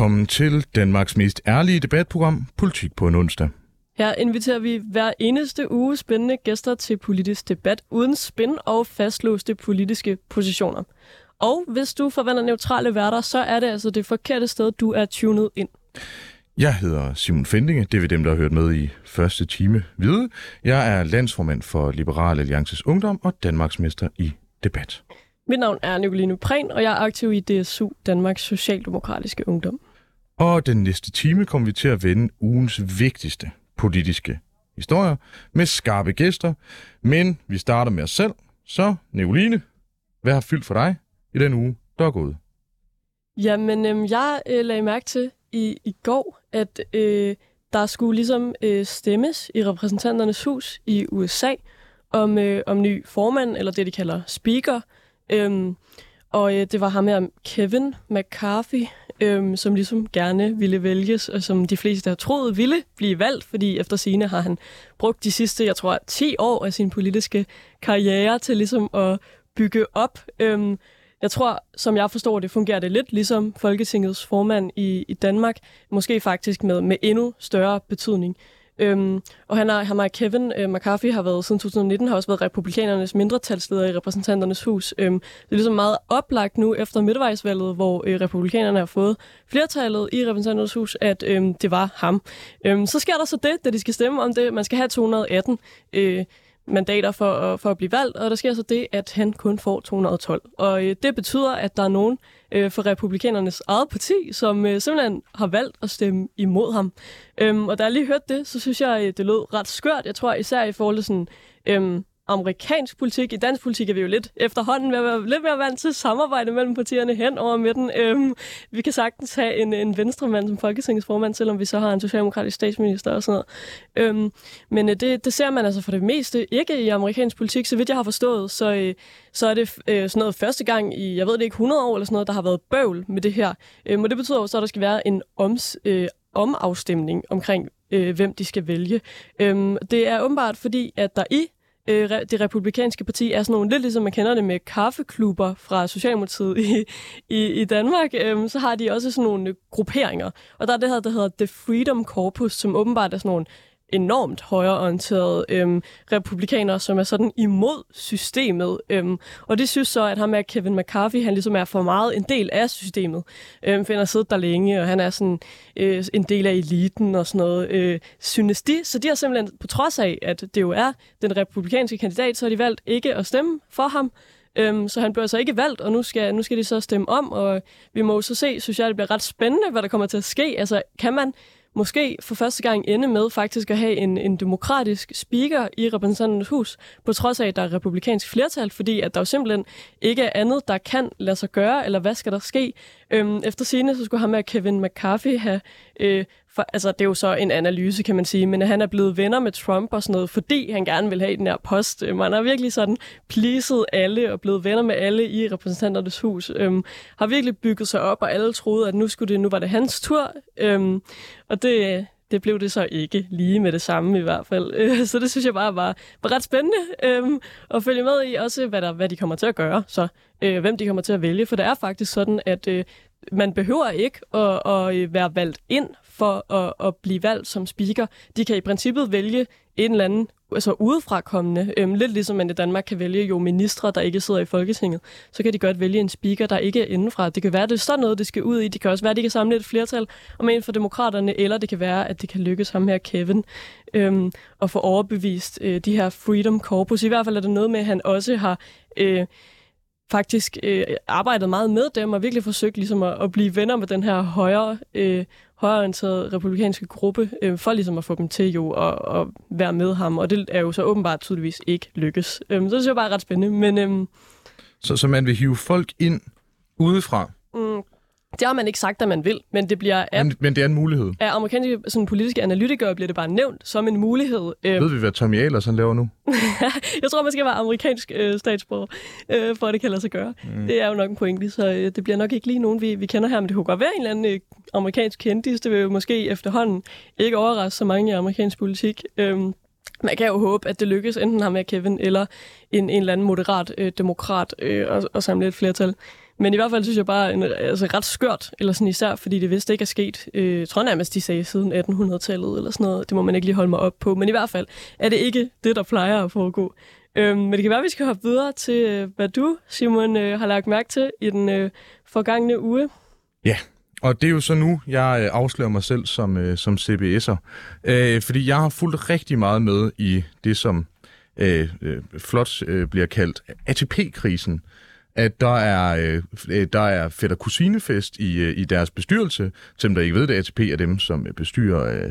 Velkommen til Danmarks mest ærlige debatprogram, Politik på en onsdag. Her inviterer vi hver eneste uge spændende gæster til politisk debat uden spin og fastlåste politiske positioner. Og hvis du forventer neutrale værter, så er det altså det forkerte sted, du er tunet ind. Jeg hedder Simon Fendinge, det er dem, der har hørt med i første time vide. Jeg er landsformand for Liberal Alliances Ungdom og Danmarks mester i debat. Mit navn er Nicoline Prehn, og jeg er aktiv i DSU, Danmarks Socialdemokratiske Ungdom. Og den næste time kommer vi til at vende ugens vigtigste politiske historier med skarpe gæster. Men vi starter med os selv. Så, Nicoline, hvad har fyldt for dig i den uge, der er gået? Jamen, øhm, jeg øh, lagde mærke til i, i går, at øh, der skulle ligesom øh, stemmes i repræsentanternes hus i USA om, øh, om ny formand, eller det, de kalder speaker. Øhm, og øh, det var ham her, Kevin McCarthy, øhm, som ligesom gerne ville vælges, og som de fleste har troet ville blive valgt, fordi efter sine har han brugt de sidste, jeg tror, 10 år af sin politiske karriere til ligesom at bygge op. Øhm, jeg tror, som jeg forstår det, fungerer det lidt ligesom Folketingets formand i, i Danmark, måske faktisk med, med endnu større betydning. Øhm, og han har, han har Kevin øh, McCarthy har været siden 2019, har også været republikanernes mindretalsleder i repræsentanternes hus. Øhm, det er ligesom meget oplagt nu efter midtvejsvalget, hvor øh, republikanerne har fået flertallet i repræsentanternes hus, at øh, det var ham. Øhm, så sker der så det, da de skal stemme om det. Man skal have 218 øh, mandater for, at, for at blive valgt, og der sker så det, at han kun får 212. Og øh, det betyder, at der er nogen øh, for republikanernes eget parti, som øh, simpelthen har valgt at stemme imod ham. Øhm, og da jeg lige hørte det, så synes jeg, øh, det lød ret skørt. Jeg tror især i forhold til sådan... Øhm, amerikansk politik. I dansk politik er vi jo lidt efterhånden ved at være lidt mere vant til samarbejde mellem partierne hen over midten. Øhm, vi kan sagtens have en, en venstremand som folketingsformand, selvom vi så har en socialdemokratisk statsminister og sådan noget. Øhm, men øh, det, det ser man altså for det meste ikke i amerikansk politik. Så vidt jeg har forstået, så, øh, så er det øh, sådan noget første gang i, jeg ved det ikke, 100 år eller sådan noget, der har været bøvl med det her. Øhm, og det betyder også, at der skal være en oms, øh, omafstemning omkring, øh, hvem de skal vælge. Øhm, det er åbenbart fordi, at der i øh, det republikanske parti er sådan nogle, lidt ligesom man kender det med kaffeklubber fra Socialdemokratiet i, i, i Danmark, øh, så har de også sådan nogle grupperinger. Og der er det her, der hedder The Freedom Corpus, som åbenbart er sådan nogle enormt højreorienterede øhm, republikanere, som er sådan imod systemet. Øhm, og det synes så, at ham er Kevin McCarthy, han ligesom er for meget en del af systemet. Øhm, for han har siddet der længe, og han er sådan øh, en del af eliten og sådan noget, øh, synes de. Så de har simpelthen, på trods af, at det jo er den republikanske kandidat, så har de valgt ikke at stemme for ham. Øhm, så han blev altså ikke valgt, og nu skal, nu skal de så stemme om, og vi må jo så se, synes jeg, det bliver ret spændende, hvad der kommer til at ske. Altså, kan man måske for første gang ende med faktisk at have en, en demokratisk speaker i repræsentanternes hus, på trods af, at der er republikansk flertal, fordi at der jo simpelthen ikke er andet, der kan lade sig gøre, eller hvad skal der ske. Øhm, efter sine så skulle ham med Kevin McCarthy have øh, for, altså det er jo så en analyse, kan man sige, men han er blevet venner med Trump og sådan noget, fordi han gerne vil have den her post. Øhm, han har virkelig sådan pleaset alle og blevet venner med alle i repræsentanternes hus. Øhm, har virkelig bygget sig op, og alle troede, at nu, skulle det, nu var det hans tur. Øhm, og det, det blev det så ikke lige med det samme i hvert fald. Øh, så det synes jeg bare var, var ret spændende øhm, at følge med i, også hvad, der, hvad de kommer til at gøre, så øh, hvem de kommer til at vælge. For det er faktisk sådan, at øh, man behøver ikke at, at øh, være valgt ind for at, at blive valgt som speaker. De kan i princippet vælge en eller anden altså udefrakommende, øhm, lidt ligesom man i Danmark kan vælge jo ministre, der ikke sidder i Folketinget, så kan de godt vælge en speaker, der ikke er indenfra. Det kan være, at det er sådan noget, det skal ud i. Det kan også være, at de kan samle et flertal om en for demokraterne, eller det kan være, at det kan lykkes ham her, Kevin, øhm, at få overbevist øh, de her Freedom Corpus. I hvert fald er det noget med, at han også har... Øh, faktisk øh, arbejdet meget med dem og virkelig forsøgt ligesom at, at blive venner med den her højere, øh, højreorienterede republikanske gruppe, øh, for ligesom at få dem til jo at, at være med ham. Og det er jo så åbenbart tydeligvis ikke lykkes. Øh, så det synes jeg bare er ret spændende. Men, øh, så, så man vil hive folk ind udefra? Mm, det har man ikke sagt, at man vil, men det bliver... Af, men, men det er en mulighed? Af amerikanske sådan, politiske analytikere bliver det bare nævnt som en mulighed. Ved vi, hvad Tommy Ahlers han laver nu? jeg tror, man skal være amerikansk øh, statsborger, øh, for at det kan lade sig gøre. Mm. Det er jo nok en pointe, så øh, det bliver nok ikke lige nogen, vi, vi kender her, men det kunne godt være en eller anden øh, amerikansk kendis. Det vil jo måske efterhånden ikke overraske så mange i amerikansk politik. Øh, man kan jo håbe, at det lykkes enten ham med Kevin eller en, en eller anden moderat øh, demokrat øh, og, og samle et flertal. Men i hvert fald synes jeg bare, en, altså ret skørt, eller sådan især, fordi det vidste ikke er sket, øh, jeg tror nærmest, de sagde siden 1800-tallet, eller sådan noget. Det må man ikke lige holde mig op på. Men i hvert fald er det ikke det, der plejer at foregå. Øhm, men det kan være, at vi skal hoppe videre til, øh, hvad du, Simon, øh, har lagt mærke til i den øh, forgangne uge. Ja, og det er jo så nu, jeg øh, afslører mig selv som, øh, som CBS'er. Øh, fordi jeg har fulgt rigtig meget med i det, som øh, øh, flot øh, bliver kaldt ATP-krisen. At der er, øh, der er fætter kusinefest i, øh, i deres bestyrelse. Til dem, der ikke ved det, ATP er dem, som bestyrer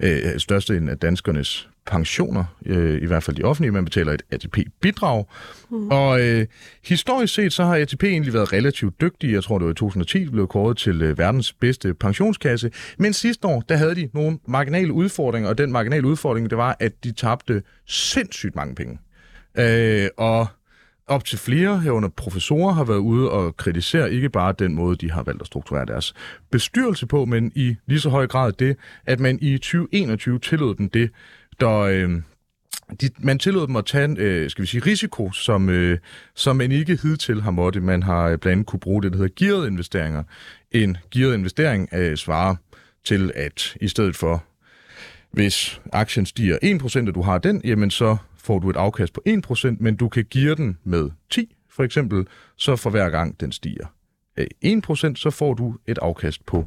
øh, øh, størstedelen af danskernes pensioner, øh, i hvert fald de offentlige, man betaler et ATP-bidrag. Mm. Og øh, historisk set, så har ATP egentlig været relativt dygtig. Jeg tror, det var i 2010, blev kåret til øh, verdens bedste pensionskasse. Men sidste år, der havde de nogle marginale udfordringer, og den marginale udfordring, det var, at de tabte sindssygt mange penge. Øh, og op til flere herunder professorer har været ude og kritisere ikke bare den måde, de har valgt at strukturere deres bestyrelse på, men i lige så høj grad det, at man i 2021 tillod dem det, der, øh, de, man tillod dem at tage en, øh, skal vi sige, risiko, som, øh, som man ikke hidtil har måttet. Man har øh, blandt andet kunne bruge det, der hedder gearet investeringer. En gearet investering øh, svarer til, at i stedet for, hvis aktien stiger 1%, og du har den, jamen så får du et afkast på 1%, men du kan give den med 10, for eksempel, så for hver gang den stiger 1%, så får du et afkast på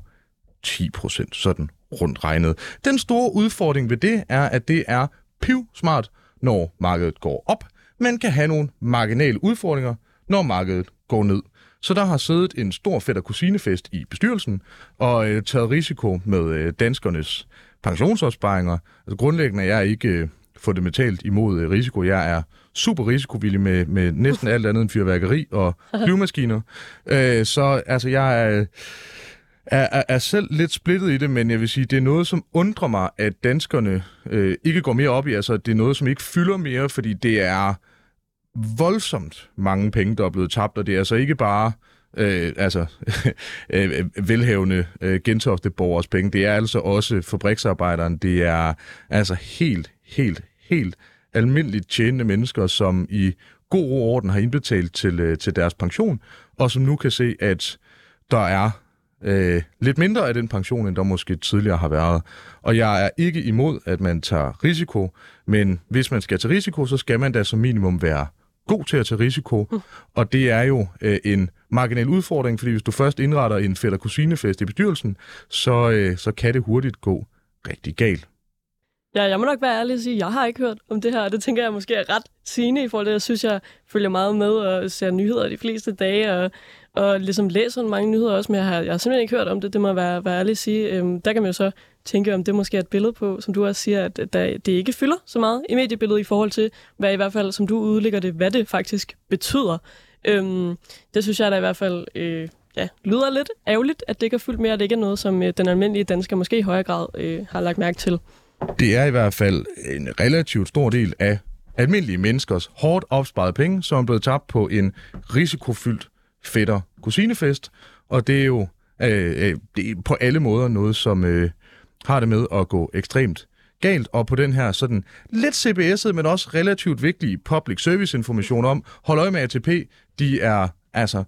10%, sådan rundt regnet. Den store udfordring ved det er, at det er piv smart, når markedet går op, men kan have nogle marginale udfordringer, når markedet går ned. Så der har siddet en stor fætter kusinefest i bestyrelsen og øh, taget risiko med øh, danskernes pensionsopsparinger. Altså grundlæggende er jeg ikke øh, fundamentalt imod øh, risiko. Jeg er super risikovillig med, med næsten alt andet end fyrværkeri og flyvemaskiner. Øh, så altså, jeg er... Er, er, er selv lidt splittet i det, men jeg vil sige, det er noget, som undrer mig, at danskerne øh, ikke går mere op i. Altså, det er noget, som ikke fylder mere, fordi det er voldsomt mange penge, der er blevet tabt, og det er altså ikke bare øh, altså, øh, velhavende øh, gentofte borgers penge. Det er altså også fabriksarbejderen. Det er altså helt, helt, helt almindeligt tjenende mennesker, som i god ro orden har indbetalt til, øh, til deres pension, og som nu kan se, at der er øh, lidt mindre af den pension, end der måske tidligere har været. Og jeg er ikke imod, at man tager risiko, men hvis man skal tage risiko, så skal man da som minimum være god til at tage risiko, mm. og det er jo øh, en marginal udfordring, fordi hvis du først indretter en fætter kusinefest i bestyrelsen, så, øh, så kan det hurtigt gå rigtig galt. Ja, jeg må nok være ærlig og sige, at jeg har ikke hørt om det her, og det tænker jeg måske er ret sigende i forhold til, at jeg synes, jeg følger meget med og ser nyheder de fleste dage, og, og ligesom læser mange nyheder også, men jeg har, jeg har simpelthen ikke hørt om det, det må være, være ærlig at sige. Øhm, der kan man jo så tænke, om det måske er et billede på, som du også siger, at der, det ikke fylder så meget i mediebilledet i forhold til, hvad i hvert fald, som du udlægger det, hvad det faktisk betyder. Øhm, det synes jeg da i hvert fald øh, ja, lyder lidt ærgerligt, at det ikke er fyldt mere, at det ikke er noget, som øh, den almindelige dansker måske i højere grad øh, har lagt mærke til. Det er i hvert fald en relativt stor del af almindelige menneskers hårdt opsparede penge, som er blevet tabt på en risikofyldt fætter kusinefest, og det er jo øh, øh, det er på alle måder noget, som øh, har det med at gå ekstremt galt, og på den her sådan lidt CBS'et, men også relativt vigtige public service information om, hold øje med ATP, de er altså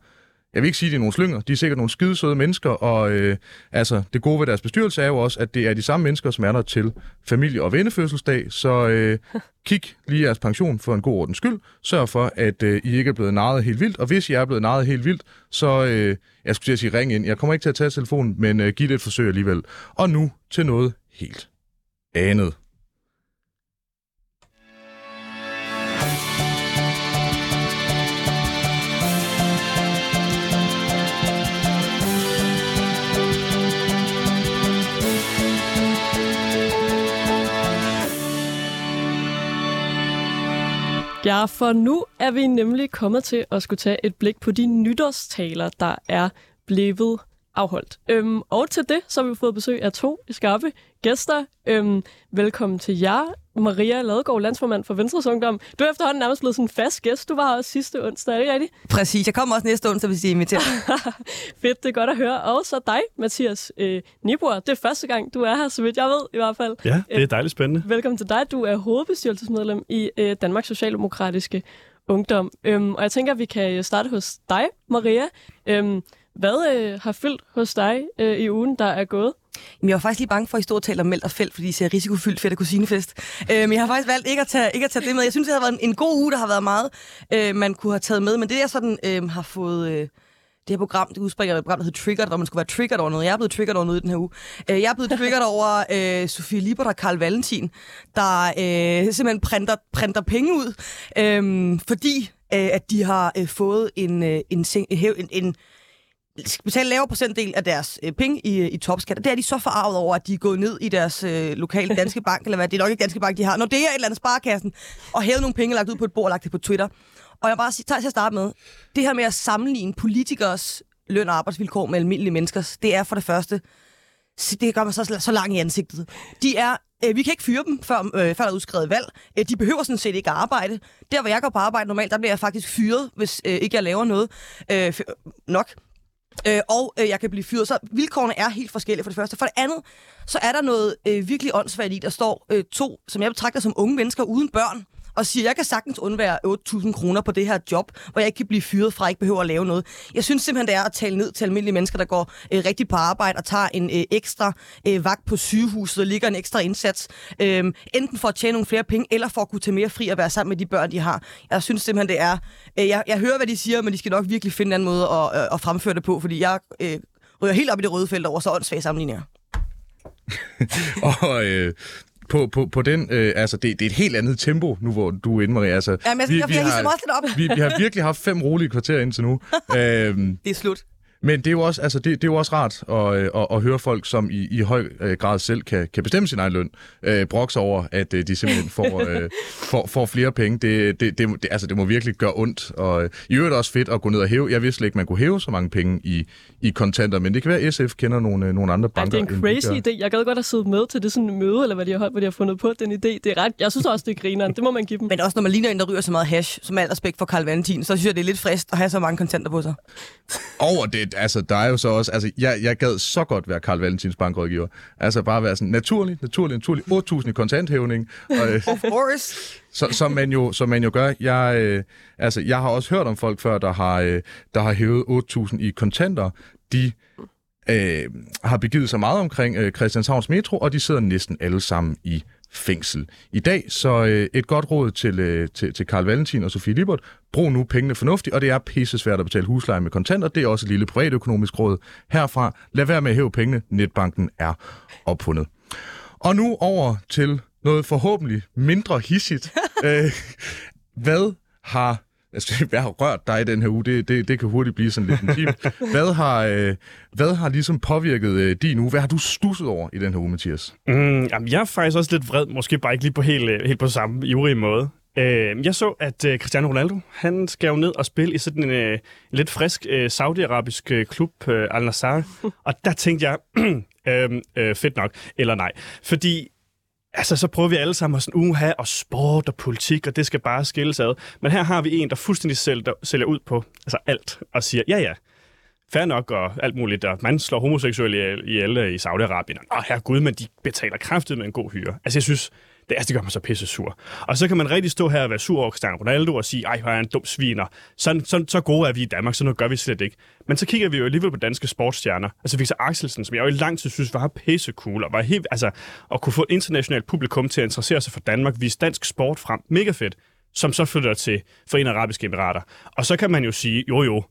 jeg vil ikke sige, at de er nogle slynger. De er sikkert nogle skide søde mennesker, og øh, altså, det gode ved deres bestyrelse er jo også, at det er de samme mennesker, som er der til familie- og vennefødselsdag. Så øh, kig lige jeres pension for en god ordens skyld. Sørg for, at øh, I ikke er blevet narret helt vildt. Og hvis I er blevet narret helt vildt, så, øh, jeg skulle sige, ring ind. Jeg kommer ikke til at tage telefonen, men øh, giv det et forsøg alligevel. Og nu til noget helt andet. Ja, for nu er vi nemlig kommet til at skulle tage et blik på de nytårstaler, der er blevet afholdt. Øhm, og til det, så har vi fået besøg af to skarpe gæster. Øhm, velkommen til jer, Maria Ladegaard, landsformand for Venstres Ungdom. Du er efterhånden nærmest blevet sådan en fast gæst. Du var også sidste onsdag, er det rigtigt? Præcis. Jeg kommer også næste onsdag, hvis I inviterer. Fedt, det er godt at høre. Og så dig, Mathias øh, Nibor. Det er første gang, du er her, så vidt jeg ved i hvert fald. Ja, det er dejligt spændende. Velkommen til dig. Du er hovedbestyrelsesmedlem i øh, Danmarks Socialdemokratiske ungdom. Øhm, og jeg tænker, at vi kan starte hos dig, Maria. Øhm, hvad øh, har fyldt hos dig øh, i ugen, der er gået? Jamen, jeg var faktisk lige bange for, at I stod og talte om meld og felt, fordi I ser risikofyldt fedt af kusinefest. Øh, men jeg har faktisk valgt ikke at, tage, ikke at tage det med. Jeg synes, det har været en, en god uge, der har været meget, øh, man kunne have taget med. Men det, jeg sådan øh, har fået... Øh, det her program, det udspringer af et program, der hedder Triggered, hvor man skulle være triggered over noget. Jeg er blevet triggered over noget i den her uge. Øh, jeg er blevet triggered over øh, Sofie Libert og Karl Valentin, der øh, simpelthen printer, printer penge ud, øh, fordi øh, at de har øh, fået en, øh, en, en, en, en skal betale lavere procentdel af deres øh, penge i, øh, i topskat. Det er de så forarvet over, at de er gået ned i deres øh, lokale danske bank, eller hvad, det er nok ikke danske bank, de har. Når det er et eller andet sparekassen, og hævet nogle penge lagt ud på et bord og lagt det på Twitter. Og jeg bare sige, tager til at starte med, det her med at sammenligne politikers løn og arbejdsvilkår med almindelige menneskers, det er for det første, det gør man så, så langt i ansigtet. De er øh, vi kan ikke fyre dem, før, øh, før der er udskrevet valg. Øh, de behøver sådan set ikke at arbejde. Der, hvor jeg går på arbejde normalt, der bliver jeg faktisk fyret, hvis øh, ikke jeg laver noget øh, nok. Øh, og øh, jeg kan blive fyret. Så vilkårene er helt forskellige for det første. For det andet, så er der noget øh, virkelig åndssvagt i, der står øh, to, som jeg betragter som unge mennesker uden børn, og siger, jeg kan sagtens undvære 8.000 kroner på det her job, hvor jeg ikke kan blive fyret fra, ikke behøver at lave noget. Jeg synes simpelthen, det er at tale ned til almindelige mennesker, der går øh, rigtig på arbejde og tager en øh, ekstra øh, vagt på sygehuset og ligger en ekstra indsats, øh, enten for at tjene nogle flere penge, eller for at kunne tage mere fri og være sammen med de børn, de har. Jeg synes simpelthen, det er... Øh, jeg, jeg hører, hvad de siger, men de skal nok virkelig finde en anden måde at, øh, at fremføre det på, fordi jeg øh, ryger helt op i det røde felt over så åndssvage sammenligninger. og øh, på, på, på den, øh, altså det, det er et helt andet tempo, nu hvor du er inde, Maria. Altså, Jamen, jeg, vi, jeg, jeg, jeg har, lidt op. vi, vi har virkelig haft fem rolige kvarter indtil nu. øhm, det er slut. Men det er jo også, altså det, det er jo også rart at, øh, at, at høre folk, som i, i høj øh, grad selv kan, kan bestemme sin egen løn, øh, brokse over, at øh, de simpelthen får, øh, får, får flere penge. Det, det, det, det, altså, det må virkelig gøre ondt. Og øh, i øvrigt også fedt at gå ned og hæve. Jeg vidste ikke, man kunne hæve så mange penge i, i kontanter, men det kan være, at SF kender nogle, nogle andre banker. Ja, det er en crazy idé. Jeg gad godt have siddet med til det sådan møde, eller hvad de har holdt, hvor de har fundet på den idé. Det er ret, jeg synes også, det er grineren. Det må man give dem. Men også når man ligner en, der ryger så meget hash, som al respekt for Karl Valentin, så synes jeg, det er lidt frist at have så mange kontanter på sig. Over det, altså der er jo så også, altså jeg, jeg gad så godt være Karl Valentins bankrådgiver. Altså bare være sådan naturlig, naturlig, naturlig, 8.000 i kontanthævning. Og, øh, of course. Så, som, man jo, som man jo gør. Jeg, øh, altså, jeg har også hørt om folk før, der har, øh, der har hævet 8.000 i kontanter. De øh, har begivet sig meget omkring øh, Christianshavns Metro, og de sidder næsten alle sammen i fængsel i dag. Så øh, et godt råd til, øh, til, til Karl Valentin og Sofie Libert. Brug nu pengene fornuftigt, og det er pisse svært at betale husleje med kontanter. Det er også et lille privatøkonomisk råd herfra. Lad være med at hæve pengene. Netbanken er opfundet. Og nu over til noget forhåbentlig mindre hissigt. øh, hvad har Altså, hvad har rørt dig i den her uge? Det, det, det kan hurtigt blive sådan lidt intimt. Hvad har, øh, hvad har ligesom påvirket øh, din uge? Hvad har du stusset over i den her uge, Mathias? Mm, jamen, jeg er faktisk også lidt vred. Måske bare ikke lige på helt, øh, helt på samme ivrige måde. Øh, jeg så, at øh, Cristiano Ronaldo, han skal jo ned og spille i sådan en, øh, lidt frisk øh, saudiarabisk øh, klub, øh, Al Nassr. og der tænkte jeg, øh, øh, fedt nok, eller nej. Fordi Altså, så prøver vi alle sammen at sådan, uha, og sport og politik, og det skal bare skilles ad. Men her har vi en, der fuldstændig sælger, sælger ud på altså alt, og siger, ja ja, fair nok og alt muligt, og man slår homoseksuelle ihjel i Saudi-Arabien. Åh, her gud, men de betaler kraftigt med en god hyre. Altså, jeg synes, det, altså, det gør mig så pisse sur. Og så kan man rigtig stå her og være sur over Cristiano Ronaldo og sige, ej, hvor er en dum sviner. Så, så, så gode er vi i Danmark, så noget gør vi slet ikke. Men så kigger vi jo alligevel på danske sportsstjerner. Altså Victor Axelsen, som jeg jo i lang tid synes var pisse cool, og var helt, altså, at kunne få et internationalt publikum til at interessere sig for Danmark, vise dansk sport frem. Mega fedt som så flytter til Forenede Arabiske Emirater. Og så kan man jo sige, jo jo,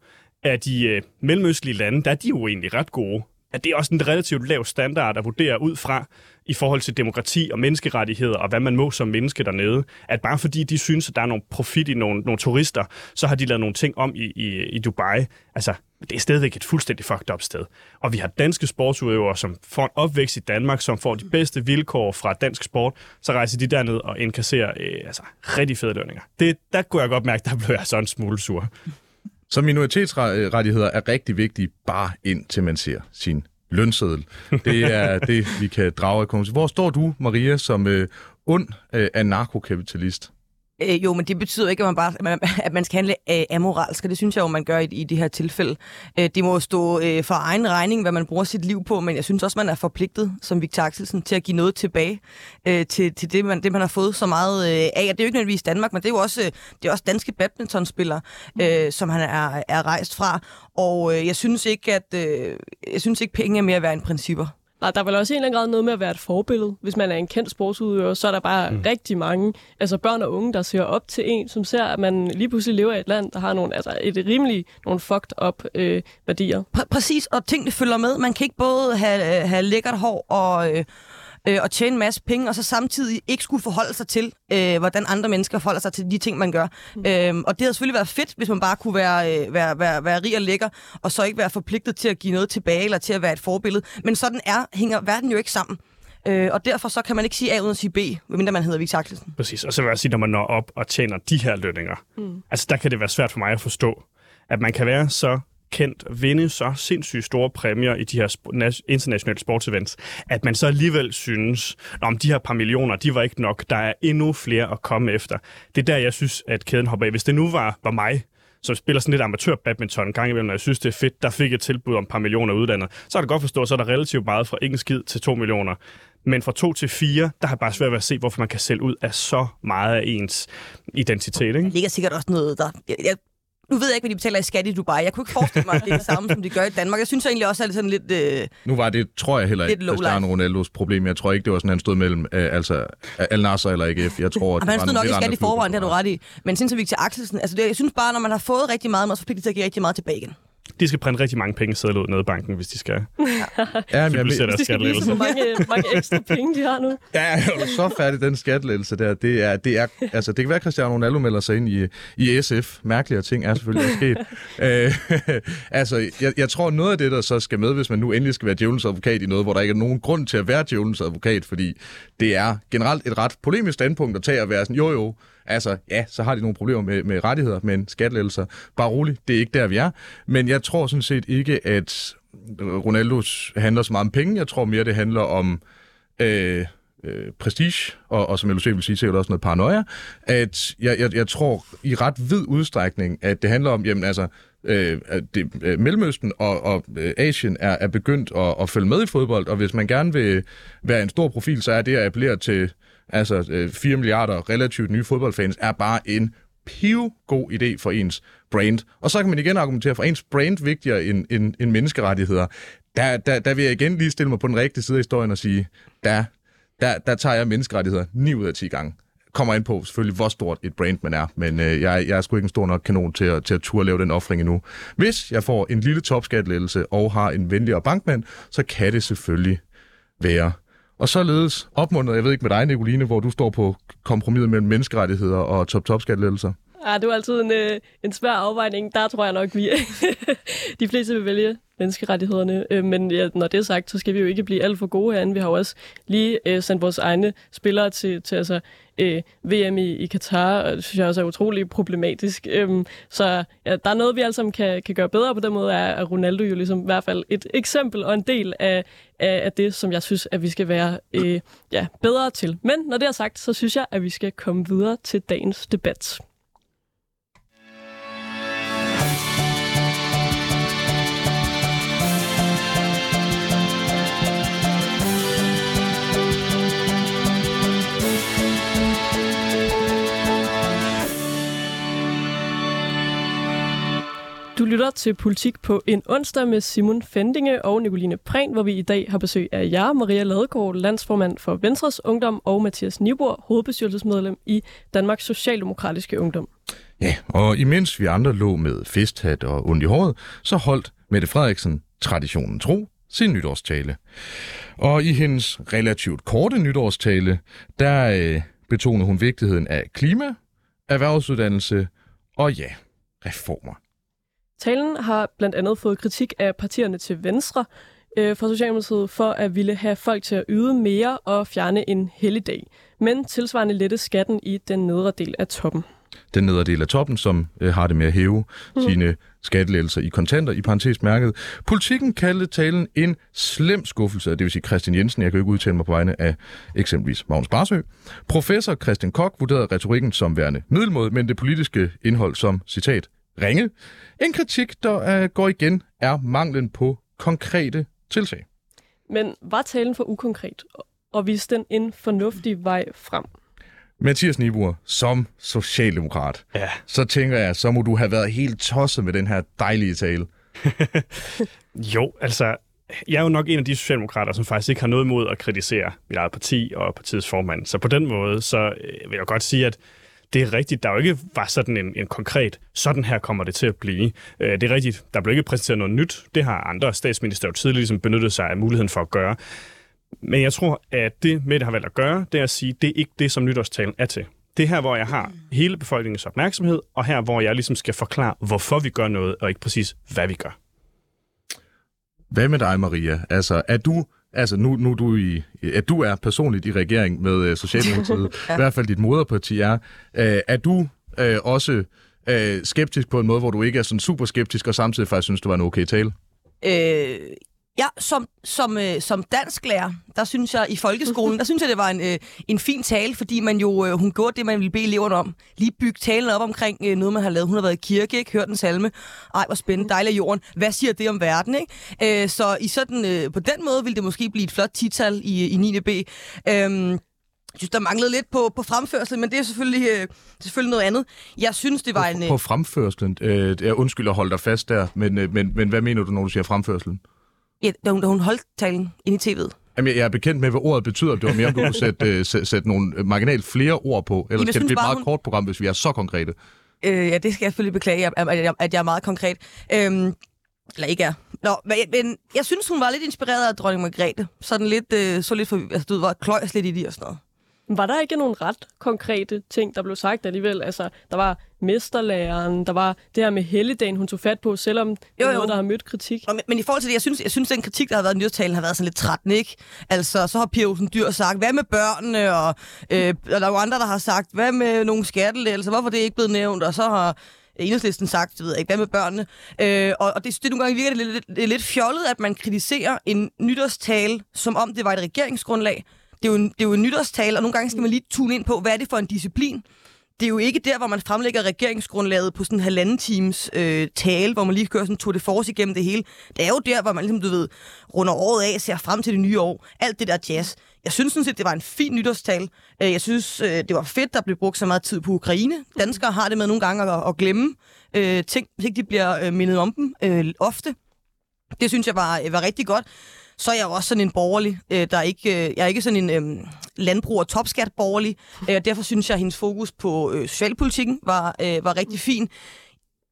at de øh, mellemøstlige lande, der er de jo egentlig ret gode at det er også en relativt lav standard at vurdere ud fra i forhold til demokrati og menneskerettigheder og hvad man må som menneske dernede. At bare fordi de synes, at der er nogle profit i nogle, nogle turister, så har de lavet nogle ting om i, i, i Dubai. Altså, det er stadigvæk et fuldstændig fucked up sted. Og vi har danske sportsudøvere, som får en opvækst i Danmark, som får de bedste vilkår fra dansk sport, så rejser de derned og indkasserer øh, altså, rigtig fede lønninger. Det, der kunne jeg godt mærke, der blev jeg sådan en smule sur. Så minoritetsrettigheder er rigtig vigtige, bare indtil man ser sin lønseddel. Det er det, vi kan drage af Hvor står du, Maria, som øh, ond øh, anarkokapitalist? Øh, jo, men det betyder ikke, at man, bare, at man, at man skal handle øh, amoralsk, og det synes jeg jo, man gør i, i det her tilfælde. Øh, det må stå øh, for egen regning, hvad man bruger sit liv på, men jeg synes også, man er forpligtet, som Victor Axelsen, til at give noget tilbage øh, til, til det, man, det, man har fået så meget øh, af. Og det er jo ikke nødvendigvis Danmark, men det er jo også, øh, det er også danske badmintonspillere, øh, som han er, er rejst fra. Og øh, jeg synes ikke, at øh, jeg synes ikke, penge er mere værd end principper. Nej, der er vel også i en eller anden grad noget med at være et forbillede. Hvis man er en kendt sportsudøver, så er der bare mm. rigtig mange altså børn og unge, der ser op til en, som ser, at man lige pludselig lever i et land, der har nogle, altså et rimelig nogle fucked up øh, værdier. Pr- præcis, og tingene følger med. Man kan ikke både have, have lækkert hår og, øh, øh, og tjene en masse penge, og så samtidig ikke skulle forholde sig til, øh, hvordan andre mennesker forholder sig til de ting, man gør. Mm. Øh, og det havde selvfølgelig været fedt, hvis man bare kunne være, øh, være, være, være rig og lækker, og så ikke være forpligtet til at give noget tilbage, eller til at være et forbillede. Men sådan er, hænger verden jo ikke sammen. Øh, og derfor så kan man ikke sige A uden at sige B, medmindre man hedder Victor Axelsen. Præcis, og så vil jeg sige, når man når op og tjener de her lønninger, mm. altså der kan det være svært for mig at forstå, at man kan være så kendt, vinde så sindssygt store præmier i de her internationale sportsevents, at man så alligevel synes, om de her par millioner, de var ikke nok, der er endnu flere at komme efter. Det er der, jeg synes, at kæden hopper af. Hvis det nu var, var mig, som spiller sådan lidt amatør-badminton en gang imellem, og jeg synes, det er fedt, der fik et tilbud om et par millioner uddannet, så er det godt forstå, så er der relativt meget fra ingen skid til 2 millioner. Men fra 2 til 4, der har jeg bare svært ved at se, hvorfor man kan sælge ud af så meget af ens identitet. Ikke? Der ligger sikkert også noget, der... Jeg, jeg nu ved jeg ikke, hvad de betaler i skat i Dubai. Jeg kunne ikke forestille mig, at det er det samme, som de gør i Danmark. Jeg synes egentlig også, at det er sådan lidt... Øh, nu var det, tror jeg heller ikke, Cristiano Ronaldos problem. Jeg tror ikke, det var sådan, han stod mellem øh, altså, Al Nasser eller AGF. Jeg tror, Jamen, han stod nok i skat i forvejen, det har du ret i. Men sindssygt Victor Axelsen, altså det, jeg synes bare, når man har fået rigtig meget, man er forpligtet til at give rigtig meget tilbage igen de skal printe rigtig mange penge sædler ud nede i banken, hvis de skal. Ja, ja men jeg ved, de skal vise, hvor mange, mange ekstra penge de har nu. Ja, er du så færdig, den skattelettelse der. Det, er, det, er, altså, det kan være, at Cristiano Ronaldo melder sig ind i, i SF. Mærkelige ting er selvfølgelig sket. øh, altså, jeg, jeg tror, noget af det, der så skal med, hvis man nu endelig skal være djævelens advokat i noget, hvor der ikke er nogen grund til at være djævelens advokat, fordi det er generelt et ret polemisk standpunkt at tage at være sådan, jo jo, Altså, ja, så har de nogle problemer med, med rettigheder, men skattelettelser, bare roligt, det er ikke der, vi er. Men jeg tror sådan set ikke, at Ronaldos handler så meget om penge. Jeg tror mere, det handler om øh, øh, prestige, og, og som jeg vil sige, sikkert også noget paranoia. At jeg, jeg, jeg tror i ret vid udstrækning, at det handler om, jamen altså, øh, det, øh, Mellemøsten og, og øh, Asien er, er begyndt at, at følge med i fodbold, og hvis man gerne vil være en stor profil, så er det at appellere til altså øh, 4 milliarder relativt nye fodboldfans, er bare en god idé for ens brand. Og så kan man igen argumentere for ens brand vigtigere end, end, end menneskerettigheder. Der, der, der vil jeg igen lige stille mig på den rigtige side af historien og sige, der, der, der tager jeg menneskerettigheder 9 ud af 10 gange. Kommer ind på selvfølgelig, hvor stort et brand man er, men øh, jeg, jeg er sgu ikke en stor nok kanon til at, til at turde lave den offring endnu. Hvis jeg får en lille topskattelettelse og har en venligere bankmand, så kan det selvfølgelig være og således opmuntret, jeg ved ikke med dig, Nicoline, hvor du står på kompromis mellem menneskerettigheder og top-top-skattelettelser. Ja, det er altid en, øh, en svær afvejning. Der tror jeg nok, vi de fleste vil vælge menneskerettighederne. Øh, men ja, når det er sagt, så skal vi jo ikke blive alt for gode herinde. Vi har jo også lige øh, sendt vores egne spillere til, til altså, øh, VM i, i Katar, og det synes jeg også er utrolig problematisk. Øhm, så ja, der er noget, vi alle sammen kan, kan gøre bedre på den måde, er, at Ronaldo jo ligesom i hvert fald et eksempel og en del af, af, af det, som jeg synes, at vi skal være øh, ja, bedre til. Men når det er sagt, så synes jeg, at vi skal komme videre til dagens debat. Du lytter til Politik på en onsdag med Simon Fendinge og Nicoline Prehn, hvor vi i dag har besøg af jer, Maria Ladegaard, landsformand for Venstres Ungdom, og Mathias Nibor, hovedbestyrelsesmedlem i Danmarks Socialdemokratiske Ungdom. Ja, og imens vi andre lå med festhat og ondt i håret, så holdt Mette Frederiksen traditionen tro sin nytårstale. Og i hendes relativt korte nytårstale, der øh, betonede hun vigtigheden af klima, erhvervsuddannelse og ja, reformer. Talen har blandt andet fået kritik af partierne til venstre øh, fra Socialdemokratiet for at ville have folk til at yde mere og fjerne en helligdag, men tilsvarende lette skatten i den nedre del af toppen. den nedre del af toppen, som øh, har det med at hæve mm. sine skattelettelser i kontanter i parentesmærket. Politikken kaldte talen en slem skuffelse, det vil sige Christian Jensen, jeg kan jo ikke udtale mig på vegne af eksempelvis Magnus Barsø. Professor Christian Kok vurderede retorikken som værende middelmåde, men det politiske indhold som, citat, ringe. En kritik, der øh, går igen, er manglen på konkrete tiltag. Men var talen for ukonkret, og viste den en fornuftig vej frem? Mathias Niebuhr, som socialdemokrat, Ja. så tænker jeg, så må du have været helt tosset med den her dejlige tale. Jo, altså, jeg er jo nok en af de socialdemokrater, som faktisk ikke har noget imod at kritisere mit eget parti og partiets formand. Så på den måde, så øh, vil jeg godt sige, at det er rigtigt. Der jo ikke var sådan en, en konkret, sådan her kommer det til at blive. Øh, Det er rigtigt. Der blev ikke præsenteret noget nyt. Det har andre statsminister jo tidligere ligesom benyttet sig af muligheden for at gøre. Men jeg tror, at det Mette har valgt at gøre, det er at sige, det er ikke det, som nytårstalen er til. Det er her, hvor jeg har hele befolkningens opmærksomhed, og her, hvor jeg ligesom skal forklare, hvorfor vi gør noget, og ikke præcis, hvad vi gør. Hvad med dig, Maria? Altså, er du, altså nu, nu er du i, at du er personligt i regering med uh, Socialdemokratiet, ja. i hvert fald dit moderparti er, uh, er du uh, også uh, skeptisk på en måde, hvor du ikke er sådan super skeptisk, og samtidig faktisk synes, det var en okay tale? Øh, ja, som, som, øh, som dansklærer, der synes jeg i folkeskolen, der synes jeg, det var en, øh, en fin tale, fordi man jo, øh, hun gjorde det, man ville bede eleverne om. Lige bygge talen op omkring øh, noget, man har lavet. Hun har været i kirke, ikke? Hørt en salme. Ej, hvor spændende, dejlig af jorden. Hvad siger det om verden, ikke? Øh, så i sådan, øh, på den måde ville det måske blive et flot tital i, i 9. B. Øhm, jeg synes, der manglede lidt på, på fremførsel, men det er selvfølgelig, øh, selvfølgelig noget andet. Jeg synes, det var en... På, Øh, på fremførselen, øh, jeg undskylder at holde dig fast der, men, øh, men, men hvad mener du, når du siger fremførselen? Ja, da, hun, da hun holdt talen ind i tv'et. Jamen, jeg er bekendt med, hvad ordet betyder. Det var mere, om du kunne sætte, øh, sætte, sætte nogle øh, marginalt flere ord på. Eller Jamen, skal det blive et meget hun- kort program, hvis vi er så konkrete? Øh, ja, det skal jeg selvfølgelig beklage, at, jeg, at jeg er meget konkret. Øhm, eller ikke er. Nå, men, jeg synes, hun var lidt inspireret af dronning Margrethe. Sådan lidt, øh, så lidt for, altså, du var kløjs lidt i det og sådan noget. Var der ikke nogen ret konkrete ting, der blev sagt alligevel? Altså, der var mesterlæreren, der var det her med helligdagen, hun tog fat på, selvom det er Jo, jo. noget, der har mødt kritik. Men, men i forhold til det, jeg synes, jeg synes den kritik, der har været i nyhedstalen, har været sådan lidt trættende, ikke? Altså, så har Pia Olsen Dyr sagt, hvad med børnene? Og, øh, og der er jo andre, der har sagt, hvad med nogle skattelettelser? Hvorfor er det ikke blevet nævnt? Og så har enhedslisten sagt, jeg ved ikke, hvad med børnene? Øh, og, og det, det nogle gange virker det lidt, det er lidt fjollet, at man kritiserer en nytårstale, som om det var et regeringsgrundlag. Det er, jo en, det er jo en nytårstale, og nogle gange skal man lige tune ind på, hvad er det for en disciplin? det er jo ikke der, hvor man fremlægger regeringsgrundlaget på sådan en halvanden times øh, tale, hvor man lige kører sådan Tour de Force igennem det hele. Det er jo der, hvor man ligesom, du ved, runder året af, ser frem til det nye år. Alt det der jazz. Jeg synes sådan set, det var en fin nytårstale. Øh, jeg synes, øh, det var fedt, der blev brugt så meget tid på Ukraine. Danskere har det med nogle gange at, at glemme øh, ting, hvis ikke de bliver øh, mindet om dem øh, ofte. Det synes jeg var, var rigtig godt. Så er jeg jo også sådan en borgerlig, øh, der er ikke, øh, jeg er ikke sådan en øh, landbrug- og topskat borgerlig. Øh, derfor synes jeg, at hendes fokus på øh, socialpolitikken var, øh, var rigtig fin.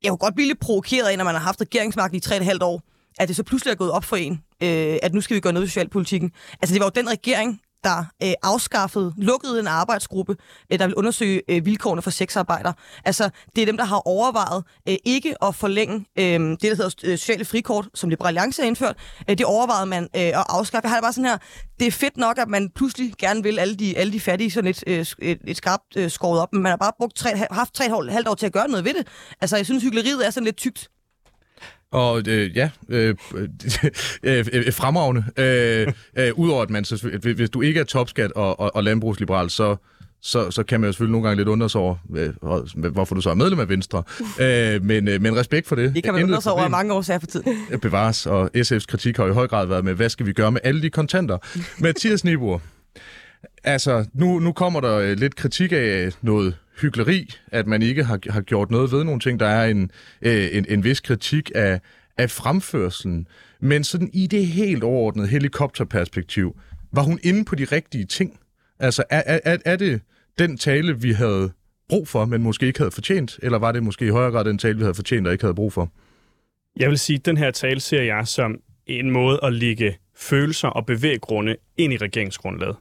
Jeg kunne godt blive lidt provokeret af, når man har haft regeringsmagten i 3,5 år, at det så pludselig er gået op for en, øh, at nu skal vi gøre noget ved socialpolitikken. Altså det var jo den regering, der øh, afskaffede, lukkede en arbejdsgruppe, øh, der vil undersøge øh, vilkårene for sexarbejdere. Altså, det er dem, der har overvejet øh, ikke at forlænge øh, det, der hedder øh, sociale frikort, som Liberal Alliance har indført. Øh, det overvejede man øh, at afskaffe. Jeg har det bare sådan her, det er fedt nok, at man pludselig gerne vil alle de, alle de fattige sådan lidt, øh, et, et skarpt øh, skåret op, men man har bare brugt tre, haft tre halvt- halvt år til at gøre noget ved det. Altså, jeg synes, hyggeleriet er sådan lidt tykt. Og øh, ja, øh, øh, øh, fremragende. Øh, øh, Udover at man, så, hvis du ikke er topskat og, og, og landbrugsliberal, så, så, så kan man jo selvfølgelig nogle gange lidt undre sig over, øh, hvorfor du så er medlem af Venstre. Øh, men, øh, men respekt for det. Det kan man undre sig over mange årsager for tiden. bevares, og SF's kritik har i høj grad været med, hvad skal vi gøre med alle de kontanter? Mathias Nibor, altså nu, nu kommer der øh, lidt kritik af noget hyggeleri, at man ikke har, har gjort noget ved nogle ting. Der er en, øh, en, en vis kritik af, af fremførselen, men sådan i det helt overordnede helikopterperspektiv, var hun inde på de rigtige ting? Altså er, er, er det den tale, vi havde brug for, men måske ikke havde fortjent, eller var det måske i højere grad den tale, vi havde fortjent og ikke havde brug for? Jeg vil sige, at den her tale ser jeg som en måde at ligge følelser og bevæggrunde ind i regeringsgrundlaget.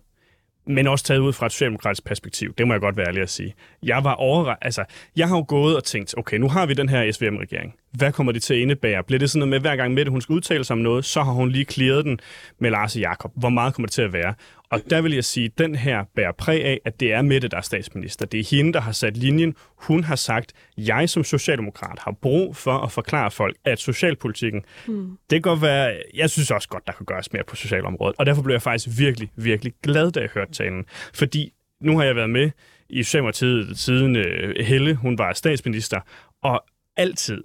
Men også taget ud fra et socialdemokratisk perspektiv. Det må jeg godt være ærlig at sige. Jeg var over, altså, jeg har jo gået og tænkt, okay, nu har vi den her SVM-regering. hvad kommer det til at indebære? Bliver det sådan noget med, hver gang Mette hun skal udtale sig om noget, så har hun lige clearet den med Lars og Jakob. Hvor meget kommer det til at være? Og der vil jeg sige, at den her bærer præg af, at det er Mette, der er statsminister. Det er hende, der har sat linjen. Hun har sagt, jeg som socialdemokrat har brug for at forklare folk, at socialpolitikken, mm. det kan godt være, jeg synes også godt, der kan gøres mere på socialområdet. Og derfor blev jeg faktisk virkelig, virkelig glad, da jeg hørte talen. Fordi nu har jeg været med i Socialdemokratiet siden øh, Helle, hun var statsminister, og altid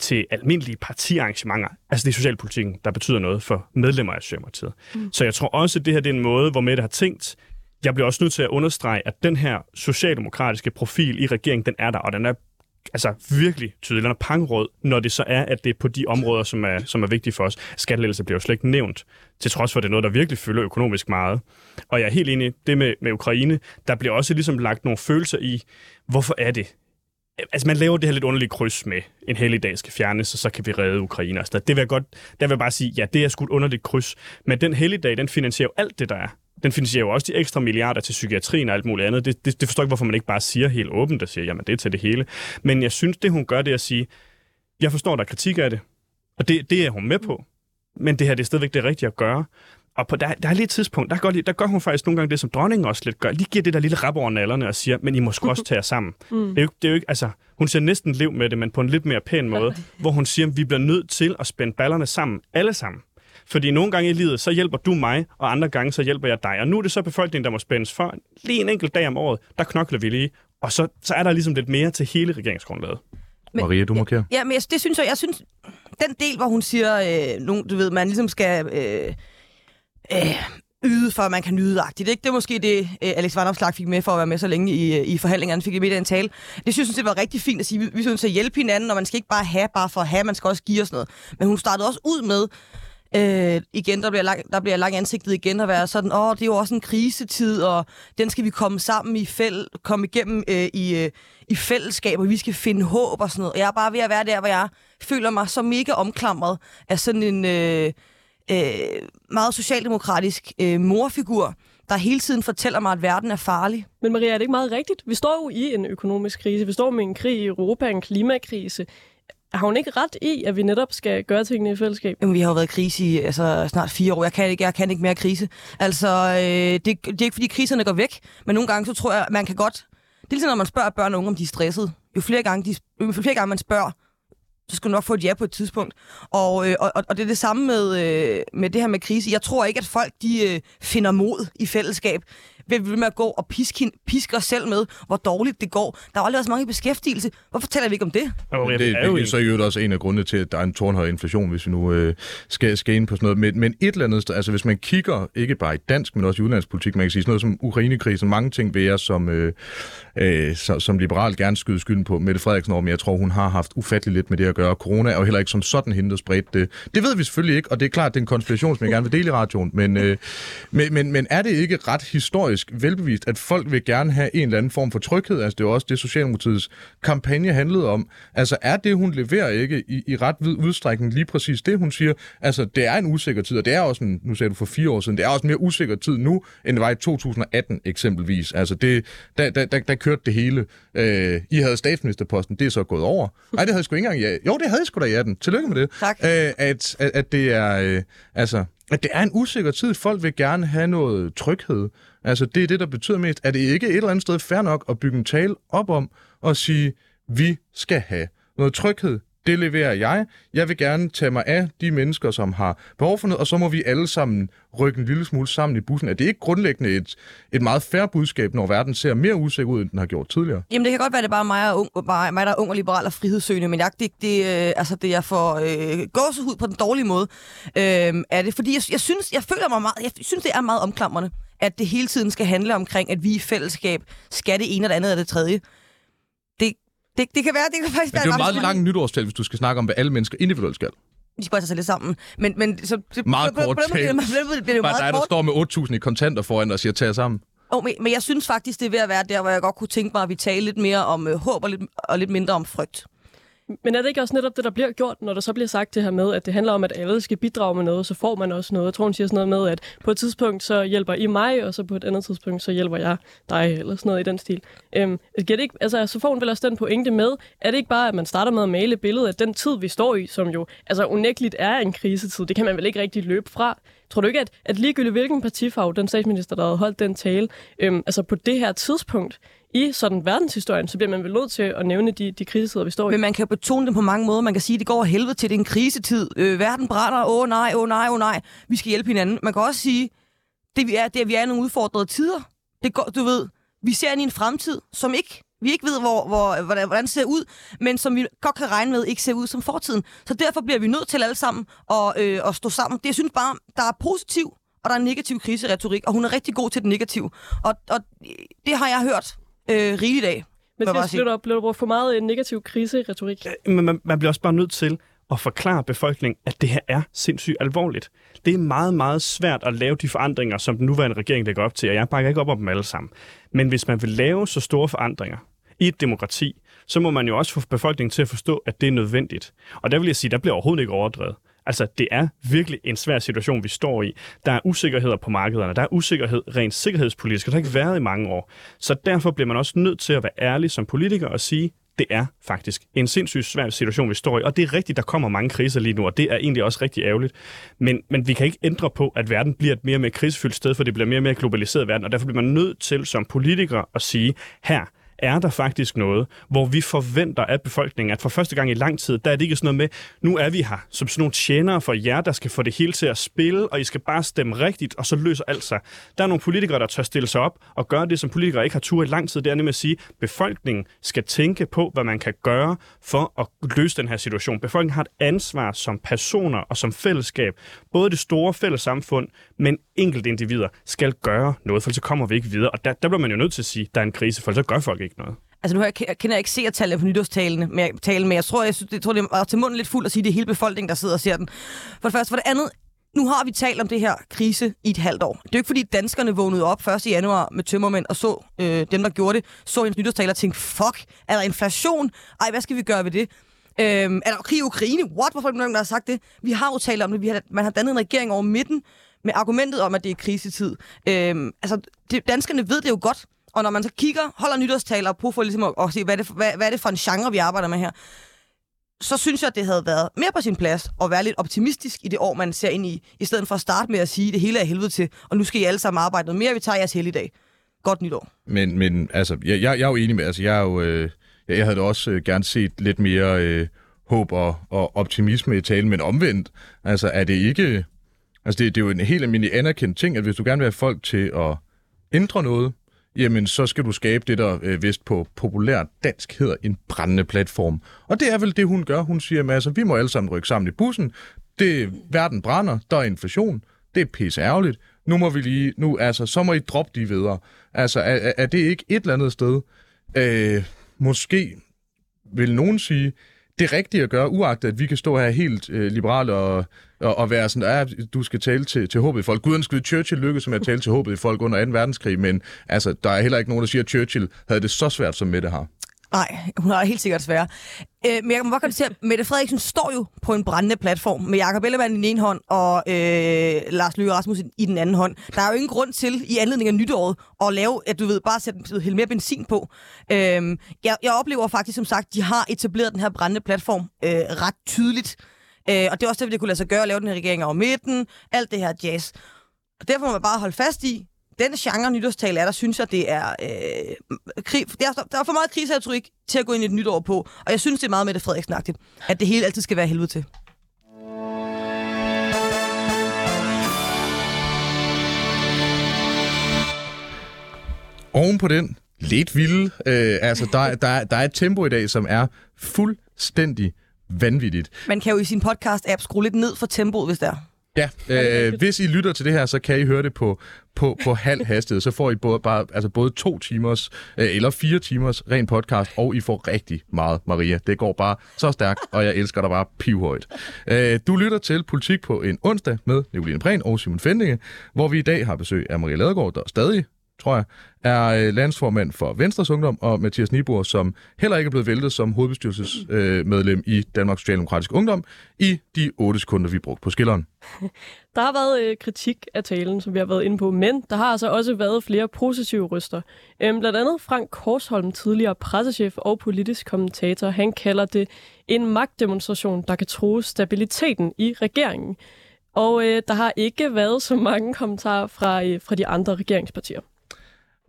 til almindelige partiarrangementer. Altså det er socialpolitikken, der betyder noget for medlemmer af Socialdemokratiet. Mm. Så jeg tror også, at det her det er en måde, hvor Mette har tænkt, jeg bliver også nødt til at understrege, at den her socialdemokratiske profil i regeringen, den er der, og den er altså virkelig tydelig. Den er pangrød, når det så er, at det er på de områder, som er, som er vigtige for os. Skattelæggelse bliver jo slet ikke nævnt, til trods for, at det er noget, der virkelig fylder økonomisk meget. Og jeg er helt enig det med, med Ukraine. Der bliver også ligesom lagt nogle følelser i, hvorfor er det, altså man laver det her lidt underlige kryds med, en helligdag skal fjernes, og så kan vi redde Ukraine. Altså, det vil jeg godt, der vil jeg bare sige, ja, det er sgu et underligt kryds. Men den helligdag, den finansierer jo alt det, der er. Den finansierer jo også de ekstra milliarder til psykiatrien og alt muligt andet. Det, det, det forstår ikke, hvorfor man ikke bare siger helt åbent, der siger, jamen det er til det hele. Men jeg synes, det hun gør, det er at sige, jeg forstår, der er kritik af det, og det, det er hun med på. Men det her, det er stadigvæk det rigtige at gøre. Og på, der, der er lige et tidspunkt, der gør, der gør hun faktisk nogle gange det, som dronningen også lidt gør. Lige giver det der lille rap over nallerne og siger, men I må sgu også tage jer sammen. Mm. Det, er jo, det er jo ikke, altså, hun siger næsten lev med det, men på en lidt mere pæn måde, hvor hun siger, at vi bliver nødt til at spænde ballerne sammen, alle sammen. Fordi nogle gange i livet, så hjælper du mig, og andre gange, så hjælper jeg dig. Og nu er det så befolkningen, der må spændes for. Lige en enkelt dag om året, der knokler vi lige. Og så, så er der ligesom lidt mere til hele regeringsgrundlaget. Men, Maria, du markerer. Ja, men jeg, det synes jeg, jeg synes, den del, hvor hun siger, øh, nogen, du ved, man ligesom skal øh, øh, yde, for at man kan nyde agtigt. Ikke? Det er måske det, øh, Alex Vandopslag fik med for at være med så længe i, øh, i forhandlingerne, fik i med i den tale. Det synes jeg, det var rigtig fint at sige. Vi, vi synes at hjælpe hinanden, og man skal ikke bare have bare for at have, man skal også give os noget. Men hun startede også ud med, Øh, igen, der bliver, lang, der bliver lang ansigtet igen at være sådan, åh, det er jo også en krisetid, og den skal vi komme sammen i fæld, komme igennem øh, i, øh, i fællesskab, og vi skal finde håb og sådan noget. Jeg er bare ved at være der, hvor jeg føler mig så mega omklamret af sådan en øh, øh, meget socialdemokratisk øh, morfigur, der hele tiden fortæller mig, at verden er farlig. Men Maria, er det ikke meget rigtigt? Vi står jo i en økonomisk krise. Vi står med en krig i Europa, en klimakrise har hun ikke ret i, at vi netop skal gøre tingene i fællesskab? Jamen, vi har jo været i krise i altså, snart fire år. Jeg kan ikke, jeg kan ikke mere krise. Altså, øh, det, det er ikke, fordi kriserne går væk, men nogle gange, så tror jeg, man kan godt... Det er ligesom, når man spørger børn og unge, om de er stresset. Jo flere gange, de, jo flere gange man spørger, så skal du nok få et ja på et tidspunkt. Og, øh, og, og det er det samme med, øh, med det her med krise. Jeg tror ikke, at folk de øh, finder mod i fællesskab vil vi med at gå og piske, piske os selv med, hvor dårligt det går. Der er aldrig været så mange i beskæftigelse. Hvorfor taler vi ikke om det? Okay, det, er, det er så jo også en af grundene til, at der er en tårnhøj inflation, hvis vi nu øh, skal, skal ind på sådan noget. Men, men et eller andet sted, altså hvis man kigger ikke bare i dansk, men også i udenlandspolitik, man kan sige sådan noget som Ukrainekrisen, mange ting vil jeg som, øh, øh, så, som liberal gerne skyde skylden på Mette Frederiksen over, men jeg tror, hun har haft ufattelig lidt med det at gøre. Corona er jo heller ikke som sådan hende, der spredte det. Det ved vi selvfølgelig ikke, og det er klart, det er en konspiration, som jeg gerne vil dele i radioen, men, øh, men, men, men er det ikke ret historisk velbevist, at folk vil gerne have en eller anden form for tryghed? Altså det er jo også det, Socialdemokratiets kampagne handlede om. Altså er det, hun leverer ikke i, i ret vid udstrækning lige præcis det, hun siger? Altså det er en usikker tid, og det er også en, nu sagde du for fire år siden, det er også en mere usikker tid nu, end det var i 2018 eksempelvis. Altså det, der, der, der, der kørte det hele. Øh, I havde statsministerposten, det er så gået over. Nej, det havde jeg sgu ikke engang. Ja. Jo, det havde jeg sgu da i 18. Tillykke med det. Tak. Øh, at, at, at det er... Øh, altså, at det er en usikker tid. Folk vil gerne have noget tryghed. Altså, det er det, der betyder mest. Er det ikke et eller andet sted fair nok at bygge en tale op om og sige, vi skal have noget tryghed, det leverer jeg. Jeg vil gerne tage mig af de mennesker, som har behov for noget, og så må vi alle sammen rykke en lille smule sammen i bussen. Er det ikke grundlæggende et, et meget færre budskab, når verden ser mere usikker ud, end den har gjort tidligere? Jamen, det kan godt være, det er bare mig, og ung, bare mig der er ung og liberal og frihedssøgende, men jeg, det, det, øh, altså, det jeg får øh, gåsehud på den dårlige måde. Øh, er det, fordi jeg, jeg, synes, jeg føler mig meget, jeg synes, det er meget omklamrende, at det hele tiden skal handle omkring, at vi i fællesskab skal det ene og det andet og det tredje. Det, det kan være, det kan faktisk men det er jo meget langt nytårstal, hvis du skal snakke om, hvad alle mennesker individuelt skal. De skal bare tage sig lidt sammen. Men, men så, det, meget kort tale. Det, det, det, det bare dig, der står med 8.000 i kontanter foran dig og siger, tag sammen. Oh, men, men jeg synes faktisk, det er ved at være der, hvor jeg godt kunne tænke mig, at vi taler lidt mere om øh, håb og lidt, og lidt mindre om frygt. Men er det ikke også netop det, der bliver gjort, når der så bliver sagt det her med, at det handler om, at alle skal bidrage med noget, så får man også noget. Jeg tror, hun siger sådan noget med, at på et tidspunkt så hjælper I mig, og så på et andet tidspunkt så hjælper jeg dig, eller sådan noget i den stil. Øhm, det ikke, altså, så får hun vel også den pointe med, er det ikke bare, at man starter med at male billedet af den tid, vi står i, som jo altså unægteligt er en krisetid. Det kan man vel ikke rigtig løbe fra. Tror du ikke, at, at ligegyldigt hvilken partifarve den statsminister, der havde holdt den tale, øhm, altså på det her tidspunkt, i sådan verdenshistorien, så bliver man vel nødt til at nævne de, de krisetider, vi står i. Men man kan betone det på mange måder. Man kan sige, at det går helvede til, det er en krisetid. Øh, verden brænder, åh nej, åh nej, åh nej. Vi skal hjælpe hinanden. Man kan også sige, det vi er, det er, vi er i nogle udfordrede tider. Det går, du ved, vi ser ind i en fremtid, som ikke vi ikke ved, hvor, hvor, hvordan, hvordan det ser ud, men som vi godt kan regne med, ikke ser ud som fortiden. Så derfor bliver vi nødt til alle sammen at, øh, at stå sammen. Det jeg synes bare, der er positiv, og der er negativ kriseretorik, og hun er rigtig god til det negative. Og, og det har jeg hørt øh, rigeligt af. Men det bliver der, bliver der brugt for meget en negativ kriseretorik? Men man, man bliver også bare nødt til at forklare befolkningen, at det her er sindssygt alvorligt. Det er meget, meget svært at lave de forandringer, som den nuværende regering lægger op til, og jeg bakker ikke op om dem alle sammen. Men hvis man vil lave så store forandringer i et demokrati, så må man jo også få befolkningen til at forstå, at det er nødvendigt. Og der vil jeg sige, der bliver overhovedet ikke overdrevet. Altså, det er virkelig en svær situation, vi står i. Der er usikkerheder på markederne. Der er usikkerhed rent sikkerhedspolitisk, og det har ikke været i mange år. Så derfor bliver man også nødt til at være ærlig som politiker og sige, det er faktisk en sindssygt svær situation, vi står i. Og det er rigtigt, der kommer mange kriser lige nu, og det er egentlig også rigtig ærgerligt. Men, men vi kan ikke ændre på, at verden bliver et mere og mere krisefyldt sted, for det bliver mere og mere globaliseret verden, og derfor bliver man nødt til som politiker at sige, her, er der faktisk noget, hvor vi forventer af befolkningen, at for første gang i lang tid, der er det ikke sådan noget med, nu er vi her som sådan nogle tjenere for jer, der skal få det hele til at spille, og I skal bare stemme rigtigt, og så løser alt sig. Der er nogle politikere, der tør stille sig op og gøre det, som politikere ikke har tur i lang tid. Det er nemlig at sige, at befolkningen skal tænke på, hvad man kan gøre for at løse den her situation. Befolkningen har et ansvar som personer og som fællesskab. Både det store fælles samfund, men enkelte individer skal gøre noget, for så kommer vi ikke videre. Og der, der bliver man jo nødt til at sige, at der er en krise, for så gør folk ikke noget. Altså nu jeg, kender jeg ikke seertallet på nytårstalene, men jeg, talen, men jeg tror, jeg, jeg tror, det er til munden lidt fuld at sige, at det er hele befolkningen, der sidder og ser den. For det første. For det andet, nu har vi talt om det her krise i et halvt år. Det er jo ikke fordi danskerne vågnede op 1. januar med tømmermænd og så øh, dem, der gjorde det, så en nytårstaler og tænkte, fuck, er der inflation? Ej, hvad skal vi gøre ved det? Øhm, er der krig i Ukraine? What? Hvorfor er der nogen, der har sagt det? Vi har jo talt om det. Vi har, man har dannet en regering over midten med argumentet om, at det er krisetid. Øhm, altså, det, danskerne ved det jo godt. Og når man så kigger, holder nytårstaler på for ligesom at, at se, hvad er, det, hvad, hvad er det for en genre, vi arbejder med her, så synes jeg, at det havde været mere på sin plads at være lidt optimistisk i det år, man ser ind i, i stedet for at starte med at sige, at det hele er helvede til, og nu skal I alle sammen arbejde noget mere, vi tager jeres i dag. Godt nytår. Men, men altså, jeg, jeg, jeg er jo enig med, altså, jeg er jo, øh, jeg havde også øh, gerne set lidt mere øh, håb og, og optimisme i talen, men omvendt, altså, er det ikke, altså, det, det er jo en helt almindelig anerkendt ting, at hvis du gerne vil have folk til at ændre noget, jamen så skal du skabe det, der øh, vist på populært dansk hedder en brændende platform. Og det er vel det, hun gør. Hun siger, at altså, vi må alle sammen rykke sammen i bussen. Det, verden brænder, der er inflation, det er pisse ærgerligt. Nu må vi lige, nu altså, så må I droppe de videre. Altså, er, er det ikke et eller andet sted? Øh, måske vil nogen sige, det rigtige at gøre, uagtet at vi kan stå her helt øh, liberale og, og, og være sådan, at du skal tale til, til håbet i folk. Gud ønskede Churchill lykkedes med at tale til håbet i folk under 2. verdenskrig, men altså, der er heller ikke nogen, der siger, at Churchill havde det så svært, som Mette har. Nej, hun har helt sikkert svært. Øh, men jeg kan bare konstatere, at Mette Frederiksen står jo på en brændende platform med Jakob Ellemann i den ene hånd og øh, Lars Løkke Rasmussen i den anden hånd. Der er jo ingen grund til i anledning af nytåret at lave, at du ved, bare sætte helt mere benzin på. Øh, jeg, jeg oplever faktisk, som sagt, de har etableret den her brændende platform øh, ret tydeligt. Øh, og det er også det, det kunne lade sig gøre at lave den her regering over midten, alt det her jazz. Og derfor må man bare holde fast i, den genre nytårstale er der, synes jeg, det er, øh, krig, der, er, der er for meget kriseretorik til at gå ind i et nytår på. Og jeg synes, det er meget med det frederiksen at det hele altid skal være helvede til. Oven på den lidt vilde, øh, altså der, der, der er et tempo i dag, som er fuldstændig vanvittigt. Man kan jo i sin podcast-app skrue lidt ned for tempoet, hvis der. Ja, øh, hvis I lytter til det her, så kan I høre det på, på, på halv hastighed. Så får I både, bare, altså både to timers øh, eller fire timers ren podcast, og I får rigtig meget, Maria. Det går bare så stærkt, og jeg elsker dig bare pivhøjt. Øh, du lytter til Politik på en onsdag med Nicoline Prehn og Simon Fendinge, hvor vi i dag har besøg af Maria Ladegaard, der stadig tror jeg, er øh, landsformand for Venstres Ungdom, og Mathias Nibor, som heller ikke er blevet væltet som hovedbestyrelsesmedlem øh, i Danmarks Socialdemokratiske Ungdom i de 8 sekunder, vi brugte på skilleren. Der har været øh, kritik af talen, som vi har været inde på, men der har altså også været flere positive ryster. Øhm, blandt andet Frank Korsholm, tidligere pressechef og politisk kommentator, han kalder det en magtdemonstration, der kan true stabiliteten i regeringen. Og øh, der har ikke været så mange kommentarer fra, øh, fra de andre regeringspartier.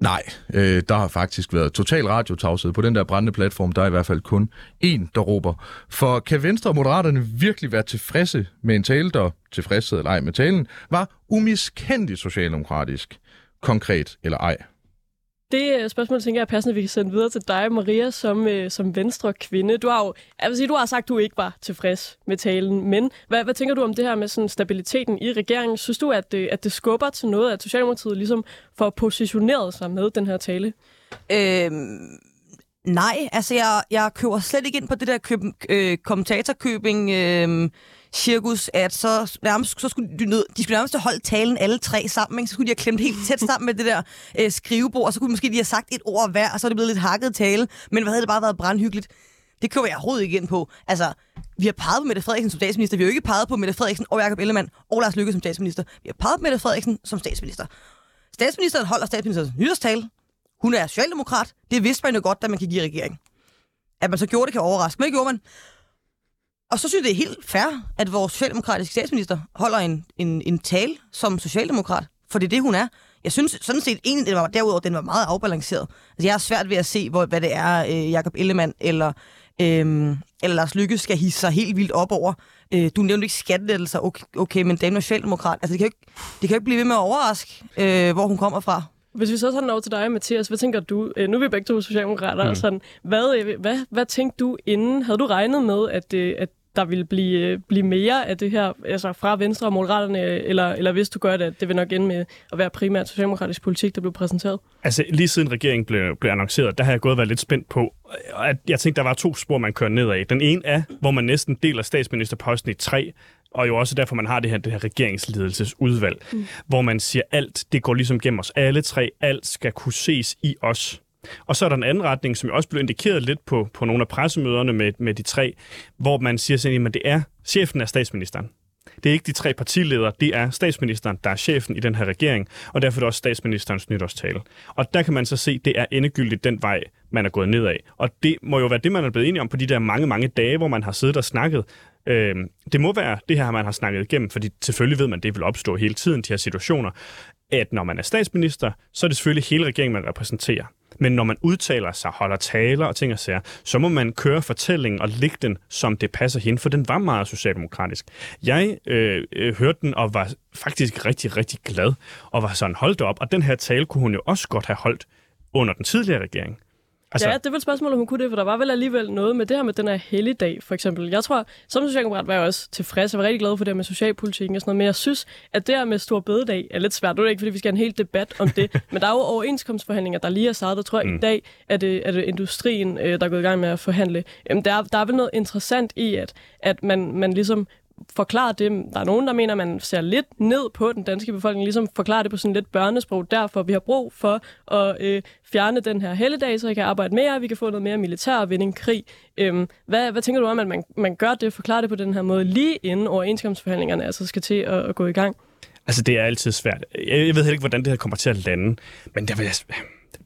Nej, øh, der har faktisk været total radiotavshed på den der brændende platform. Der er i hvert fald kun én, der råber. For kan Venstre og Moderaterne virkelig være tilfredse med en tale, der tilfredshed eller ej med talen, var umiskendeligt socialdemokratisk, konkret eller ej? Det øh, spørgsmål, tænker jeg, er passende, at vi kan sende videre til dig, Maria, som, øh, som venstre kvinde. Du har jo, jeg vil sige, du har sagt, at du ikke var tilfreds med talen, men hvad, hvad tænker du om det her med sådan stabiliteten i regeringen? Synes du, at det, at det skubber til noget, at Socialdemokratiet ligesom får positioneret sig med den her tale? Øhm, nej, altså jeg, jeg køber slet ikke ind på det der køb, øh, kommentatorkøbing... Øh, cirkus, at så, nærmest, så skulle de, nød, de skulle nærmest holdt talen alle tre sammen. Ikke? Så skulle de have klemt helt tæt sammen med det der øh, skrivebord, og så kunne de måske de have sagt et ord hver, og så er det blevet lidt hakket tale. Men hvad havde det bare været brandhyggeligt? Det køber jeg overhovedet ikke ind på. Altså, vi har peget på Mette Frederiksen som statsminister. Vi har jo ikke peget på Mette Frederiksen og Jakob Ellemann og Lars Løkke som statsminister. Vi har peget på Mette Frederiksen som statsminister. Statsministeren holder statsministerens nytårstale. Hun er socialdemokrat. Det vidste man jo godt, da man gik i regering. At man så gjorde det, kan overraske. Men det gjorde man. Og så synes jeg, det er helt fair, at vores socialdemokratiske statsminister holder en, en, en tale som socialdemokrat. For det er det, hun er. Jeg synes sådan set egentlig, den var, derudover, den var meget afbalanceret. Altså, jeg har svært ved at se, hvor, hvad det er, øh, Jakob Ellemann eller, øh, eller Lars Lykke skal hisse sig helt vildt op over. Øh, du nævnte ikke skattelettelser, okay, okay men dame er socialdemokrat. Altså, det kan jo ikke, det kan jo ikke blive ved med at overraske, øh, hvor hun kommer fra. Hvis vi så tager den over til dig, Mathias, hvad tænker du? Øh, nu er vi begge to socialdemokrater. Mm. Sådan, hvad, øh, hvad, hvad tænkte du inden? Havde du regnet med, at, øh, at der vil blive, øh, blive mere af det her, altså fra Venstre og Moderaterne, eller, eller hvis du gør det, at det vil nok ende med at være primært socialdemokratisk politik, der blev præsenteret? Altså, lige siden regeringen blev, blev annonceret, der har jeg gået og været lidt spændt på, at jeg tænkte, der var to spor, man kører nedad. Den ene er, hvor man næsten deler statsministerposten i tre, og jo også derfor, man har det her, det her regeringsledelsesudvalg, mm. hvor man siger, alt det går ligesom gennem os alle tre, alt skal kunne ses i os. Og så er der en anden retning, som jeg også blev indikeret lidt på, på nogle af pressemøderne med, med de tre, hvor man siger sådan, at det er chefen af statsministeren. Det er ikke de tre partiledere, det er statsministeren, der er chefen i den her regering, og derfor er det også statsministerens nytårstale. Og der kan man så se, at det er endegyldigt den vej, man er gået nedad. Og det må jo være det, man er blevet enige om på de der mange, mange dage, hvor man har siddet og snakket. Øh, det må være det her, man har snakket igennem, fordi selvfølgelig ved man, at det vil opstå hele tiden, de her situationer, at når man er statsminister, så er det selvfølgelig hele regeringen, man repræsenterer. Men når man udtaler sig, holder taler og ting og sager, så må man køre fortællingen og lægge den, som det passer hende, for den var meget socialdemokratisk. Jeg øh, øh, hørte den og var faktisk rigtig, rigtig glad, og var sådan, holdt op. Og den her tale kunne hun jo også godt have holdt under den tidligere regering. Altså... Ja, det er vel et spørgsmål, om hun kunne det, for der var vel alligevel noget med det her med den her helligdag, for eksempel. Jeg tror, som socialdemokrat var jeg også tilfreds. Jeg var rigtig glad for det med socialpolitikken og sådan noget, men jeg synes, at det her med stor bededag er lidt svært. Det er ikke, fordi vi skal have en hel debat om det, men der er jo overenskomstforhandlinger, der lige er startet. tror jeg, mm. i dag er det, er det industrien, øh, der er gået i gang med at forhandle. Jamen, der, der er vel noget interessant i, at, at man, man ligesom forklare det. Der er nogen, der mener, at man ser lidt ned på den danske befolkning, ligesom forklare det på sådan lidt børnesprog. Derfor vi har brug for at øh, fjerne den her helligdag, så vi kan arbejde mere, vi kan få noget mere militær og vinde en krig. Øhm, hvad, hvad tænker du om, at man, man gør det, forklarer det på den her måde, lige inden overenskomstforhandlingerne altså skal til at, at gå i gang? Altså, det er altid svært. Jeg, jeg ved heller ikke, hvordan det her kommer til at lande, men det vil jeg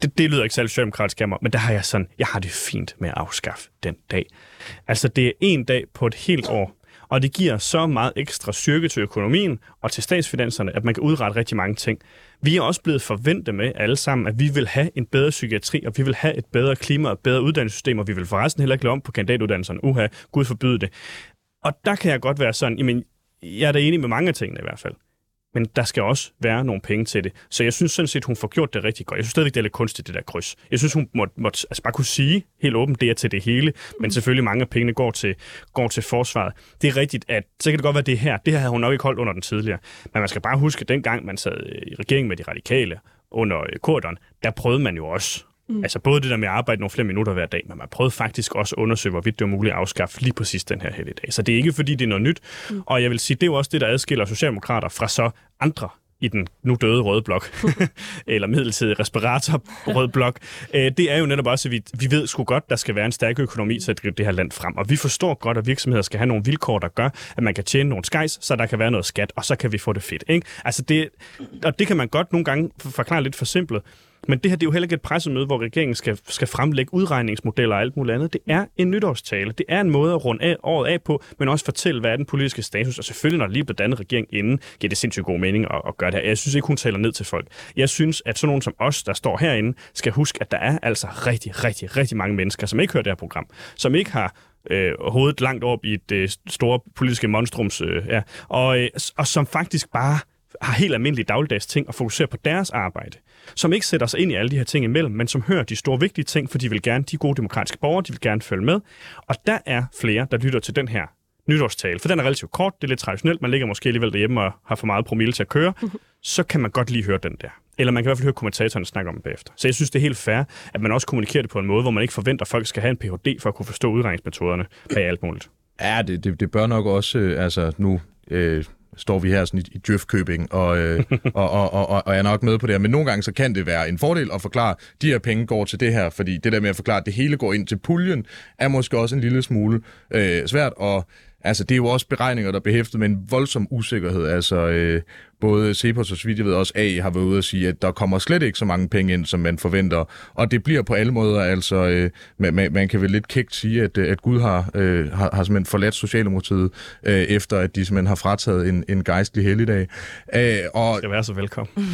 det, det lyder ikke særlig socialdemokratisk af mig, men der har jeg sådan, jeg har det fint med at afskaffe den dag. Altså, det er en dag på et helt år, og det giver så meget ekstra styrke til økonomien og til statsfinanserne, at man kan udrette rigtig mange ting. Vi er også blevet forventet med alle sammen, at vi vil have en bedre psykiatri, og vi vil have et bedre klima og et bedre uddannelsessystem, og vi vil forresten heller ikke lade om på kandidatuddannelserne. Uha, Gud forbyde det. Og der kan jeg godt være sådan, jamen, jeg er da enig med mange af tingene i hvert fald men der skal også være nogle penge til det. Så jeg synes sådan set, hun får gjort det rigtig godt. Jeg synes stadigvæk, det er lidt kunstigt, det der kryds. Jeg synes, hun måtte, må, altså bare kunne sige helt åbent, det er til det hele, men selvfølgelig mange af pengene går til, går til forsvaret. Det er rigtigt, at så kan det godt være det her. Det her havde hun nok ikke holdt under den tidligere. Men man skal bare huske, at dengang man sad i regeringen med de radikale under øh, Kordon, der prøvede man jo også Mm. Altså både det der med at arbejde nogle flere minutter hver dag, men man prøvede faktisk også at undersøge, hvorvidt det var muligt at afskaffe lige præcis den her helligdag. Så det er ikke fordi, det er noget nyt. Mm. Og jeg vil sige, det er jo også det, der adskiller socialdemokrater fra så andre i den nu døde røde blok, eller midlertidige respirator røde blok, øh, det er jo netop også, at vi, vi ved sgu godt, der skal være en stærk økonomi til at drive det her land frem. Og vi forstår godt, at virksomheder skal have nogle vilkår, der gør, at man kan tjene nogle skejs, så der kan være noget skat, og så kan vi få det fedt. Ikke? Altså det, og det kan man godt nogle gange forklare lidt for simpelt. Men det her det er jo heller ikke et pressemøde, hvor regeringen skal, skal fremlægge udregningsmodeller og alt muligt andet. Det er en nytårstale. Det er en måde at runde af, året af på, men også fortælle, hvad er den politiske status. Og selvfølgelig, når lige blevet dannet regering inden, giver det sindssygt god mening at, at gøre det her. Jeg synes ikke, hun taler ned til folk. Jeg synes, at sådan nogen som os, der står herinde, skal huske, at der er altså rigtig, rigtig, rigtig mange mennesker, som ikke hører det her program, som ikke har øh, hovedet langt op i det øh, store politiske monstrums, øh, ja, og, øh, og som faktisk bare har helt almindelige dagligdags ting og fokuserer på deres arbejde. Som ikke sætter sig ind i alle de her ting imellem, men som hører de store vigtige ting, for de vil gerne, de gode demokratiske borgere, de vil gerne følge med. Og der er flere, der lytter til den her nytårstale, for den er relativt kort, det er lidt traditionelt, man ligger måske alligevel derhjemme og har for meget promille til at køre, så kan man godt lige høre den der. Eller man kan i hvert fald høre kommentatorerne snakke om det bagefter. Så jeg synes, det er helt fair, at man også kommunikerer det på en måde, hvor man ikke forventer, at folk skal have en Ph.D. for at kunne forstå udregningsmetoderne bag alt muligt. Ja, det, det, det bør nok også, øh, altså nu øh, står vi her sådan i, i Djøfkøbing, og, øh, og, og, og, og, og er nok med på det her. Men nogle gange så kan det være en fordel at forklare, de her penge går til det her, fordi det der med at forklare, at det hele går ind til puljen, er måske også en lille smule øh, svært, og altså, det er jo også beregninger, der er behæftet med en voldsom usikkerhed. Altså, øh, både Cepos og så vidt jeg ved også A har været ude og sige, at der kommer slet ikke så mange penge ind, som man forventer. Og det bliver på alle måder, altså, øh, man, man kan vel lidt kægt sige, at, at Gud har, øh, har, har simpelthen forladt Socialdemokratiet, øh, efter at de simpelthen har frataget en, en gejstlig helligdag. Øh, og, skal være så velkommen.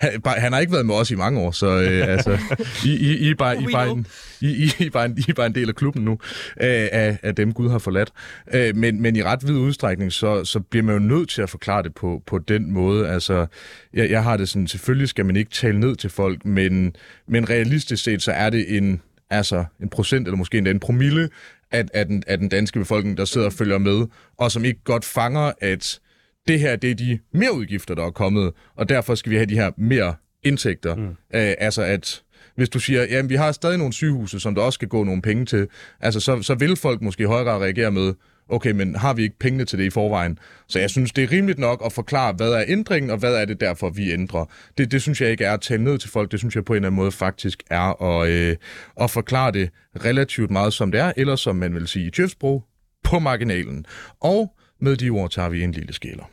han, han har ikke været med os i mange år, så øh, altså, I, I, I, bare, I, bare en, I, I, I, bare en, I er bare en del af klubben nu, øh, af, af dem Gud har forladt. Øh, men, men i ret vid udstrækning, så, så bliver man jo nødt til at forklare det på, på den måde. Altså, jeg, jeg har det sådan, selvfølgelig skal man ikke tale ned til folk, men, men realistisk set, så er det en, altså en procent, eller måske endda en promille af, af, den, af den danske befolkning, der sidder og følger med, og som ikke godt fanger, at det her, det er de mere udgifter, der er kommet, og derfor skal vi have de her mere indtægter. Mm. Æ, altså at hvis du siger, jamen vi har stadig nogle sygehuse, som der også skal gå nogle penge til, altså så, så vil folk måske i højere grad reagere med, okay, men har vi ikke pengene til det i forvejen? Så jeg synes, det er rimeligt nok at forklare, hvad er ændringen, og hvad er det derfor, vi ændrer. Det, det synes jeg ikke er at tale ned til folk, det synes jeg på en eller anden måde faktisk er at, øh, at forklare det relativt meget, som det er, eller som man vil sige i Tjøfsbro, på marginalen. Og med de ord tager vi en lille skæler.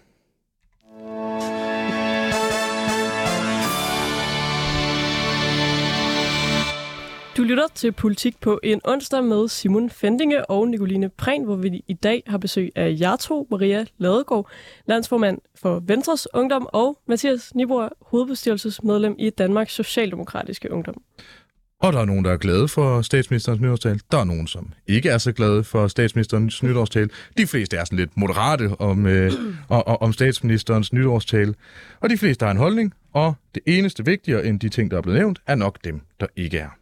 Lytter til Politik på en onsdag med Simon Fendinge og Nicoline Prehn, hvor vi i dag har besøg af jer to, Maria Ladegaard, landsformand for Venstres Ungdom, og Mathias Nibor, hovedbestyrelsesmedlem i Danmarks Socialdemokratiske Ungdom. Og der er nogen, der er glade for statsministerens nytårstal. Der er nogen, som ikke er så glade for statsministerens nytårstal. De fleste er sådan lidt moderate om, øh, og, om statsministerens nytårstal. Og de fleste har en holdning, og det eneste vigtigere end de ting, der er blevet nævnt, er nok dem, der ikke er.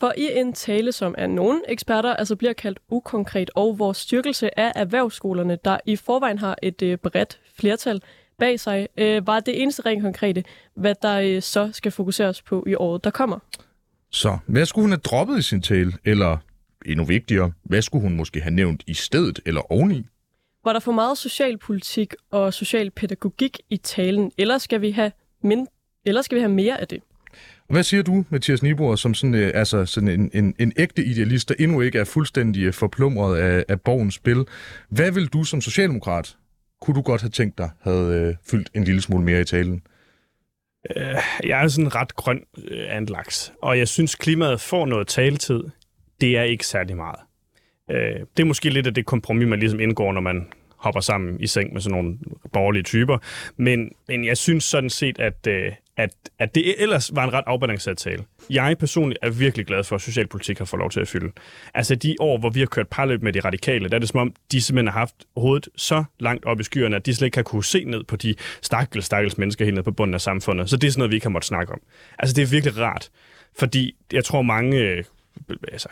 For i en tale, som er nogle eksperter altså bliver kaldt ukonkret, og vores styrkelse af erhvervsskolerne, der i forvejen har et øh, bredt flertal bag sig, øh, var det eneste rent konkrete, hvad der øh, så skal fokuseres på i året, der kommer. Så hvad skulle hun have droppet i sin tale, eller endnu vigtigere, hvad skulle hun måske have nævnt i stedet eller oveni? Var der for meget socialpolitik og socialpædagogik i talen, eller skal vi have, mind- eller skal vi have mere af det? Hvad siger du, Mathias Nibor, som sådan, øh, altså sådan en, en, en ægte idealist, der endnu ikke er fuldstændig øh, forplumret af, af borgens spil? Hvad vil du som socialdemokrat, kunne du godt have tænkt dig, havde øh, fyldt en lille smule mere i talen? Øh, jeg er sådan ret grøn øh, anlagt, og jeg synes, klimaet får noget taletid. Det er ikke særlig meget. Øh, det er måske lidt af det kompromis, man ligesom indgår, når man hopper sammen i seng med sådan nogle borgerlige typer. Men, men jeg synes sådan set, at, øh, at, at det ellers var en ret afbalanceret tale. Jeg personligt er virkelig glad for, at socialpolitik har fået lov til at fylde. Altså de år, hvor vi har kørt parløb med de radikale, der er det som om, de simpelthen har haft hovedet så langt op i skyerne, at de slet ikke har kunne se ned på de stakkels, stakkels mennesker helt ned på bunden af samfundet. Så det er sådan noget, vi ikke har måttet snakke om. Altså det er virkelig rart, fordi jeg tror mange øh, altså,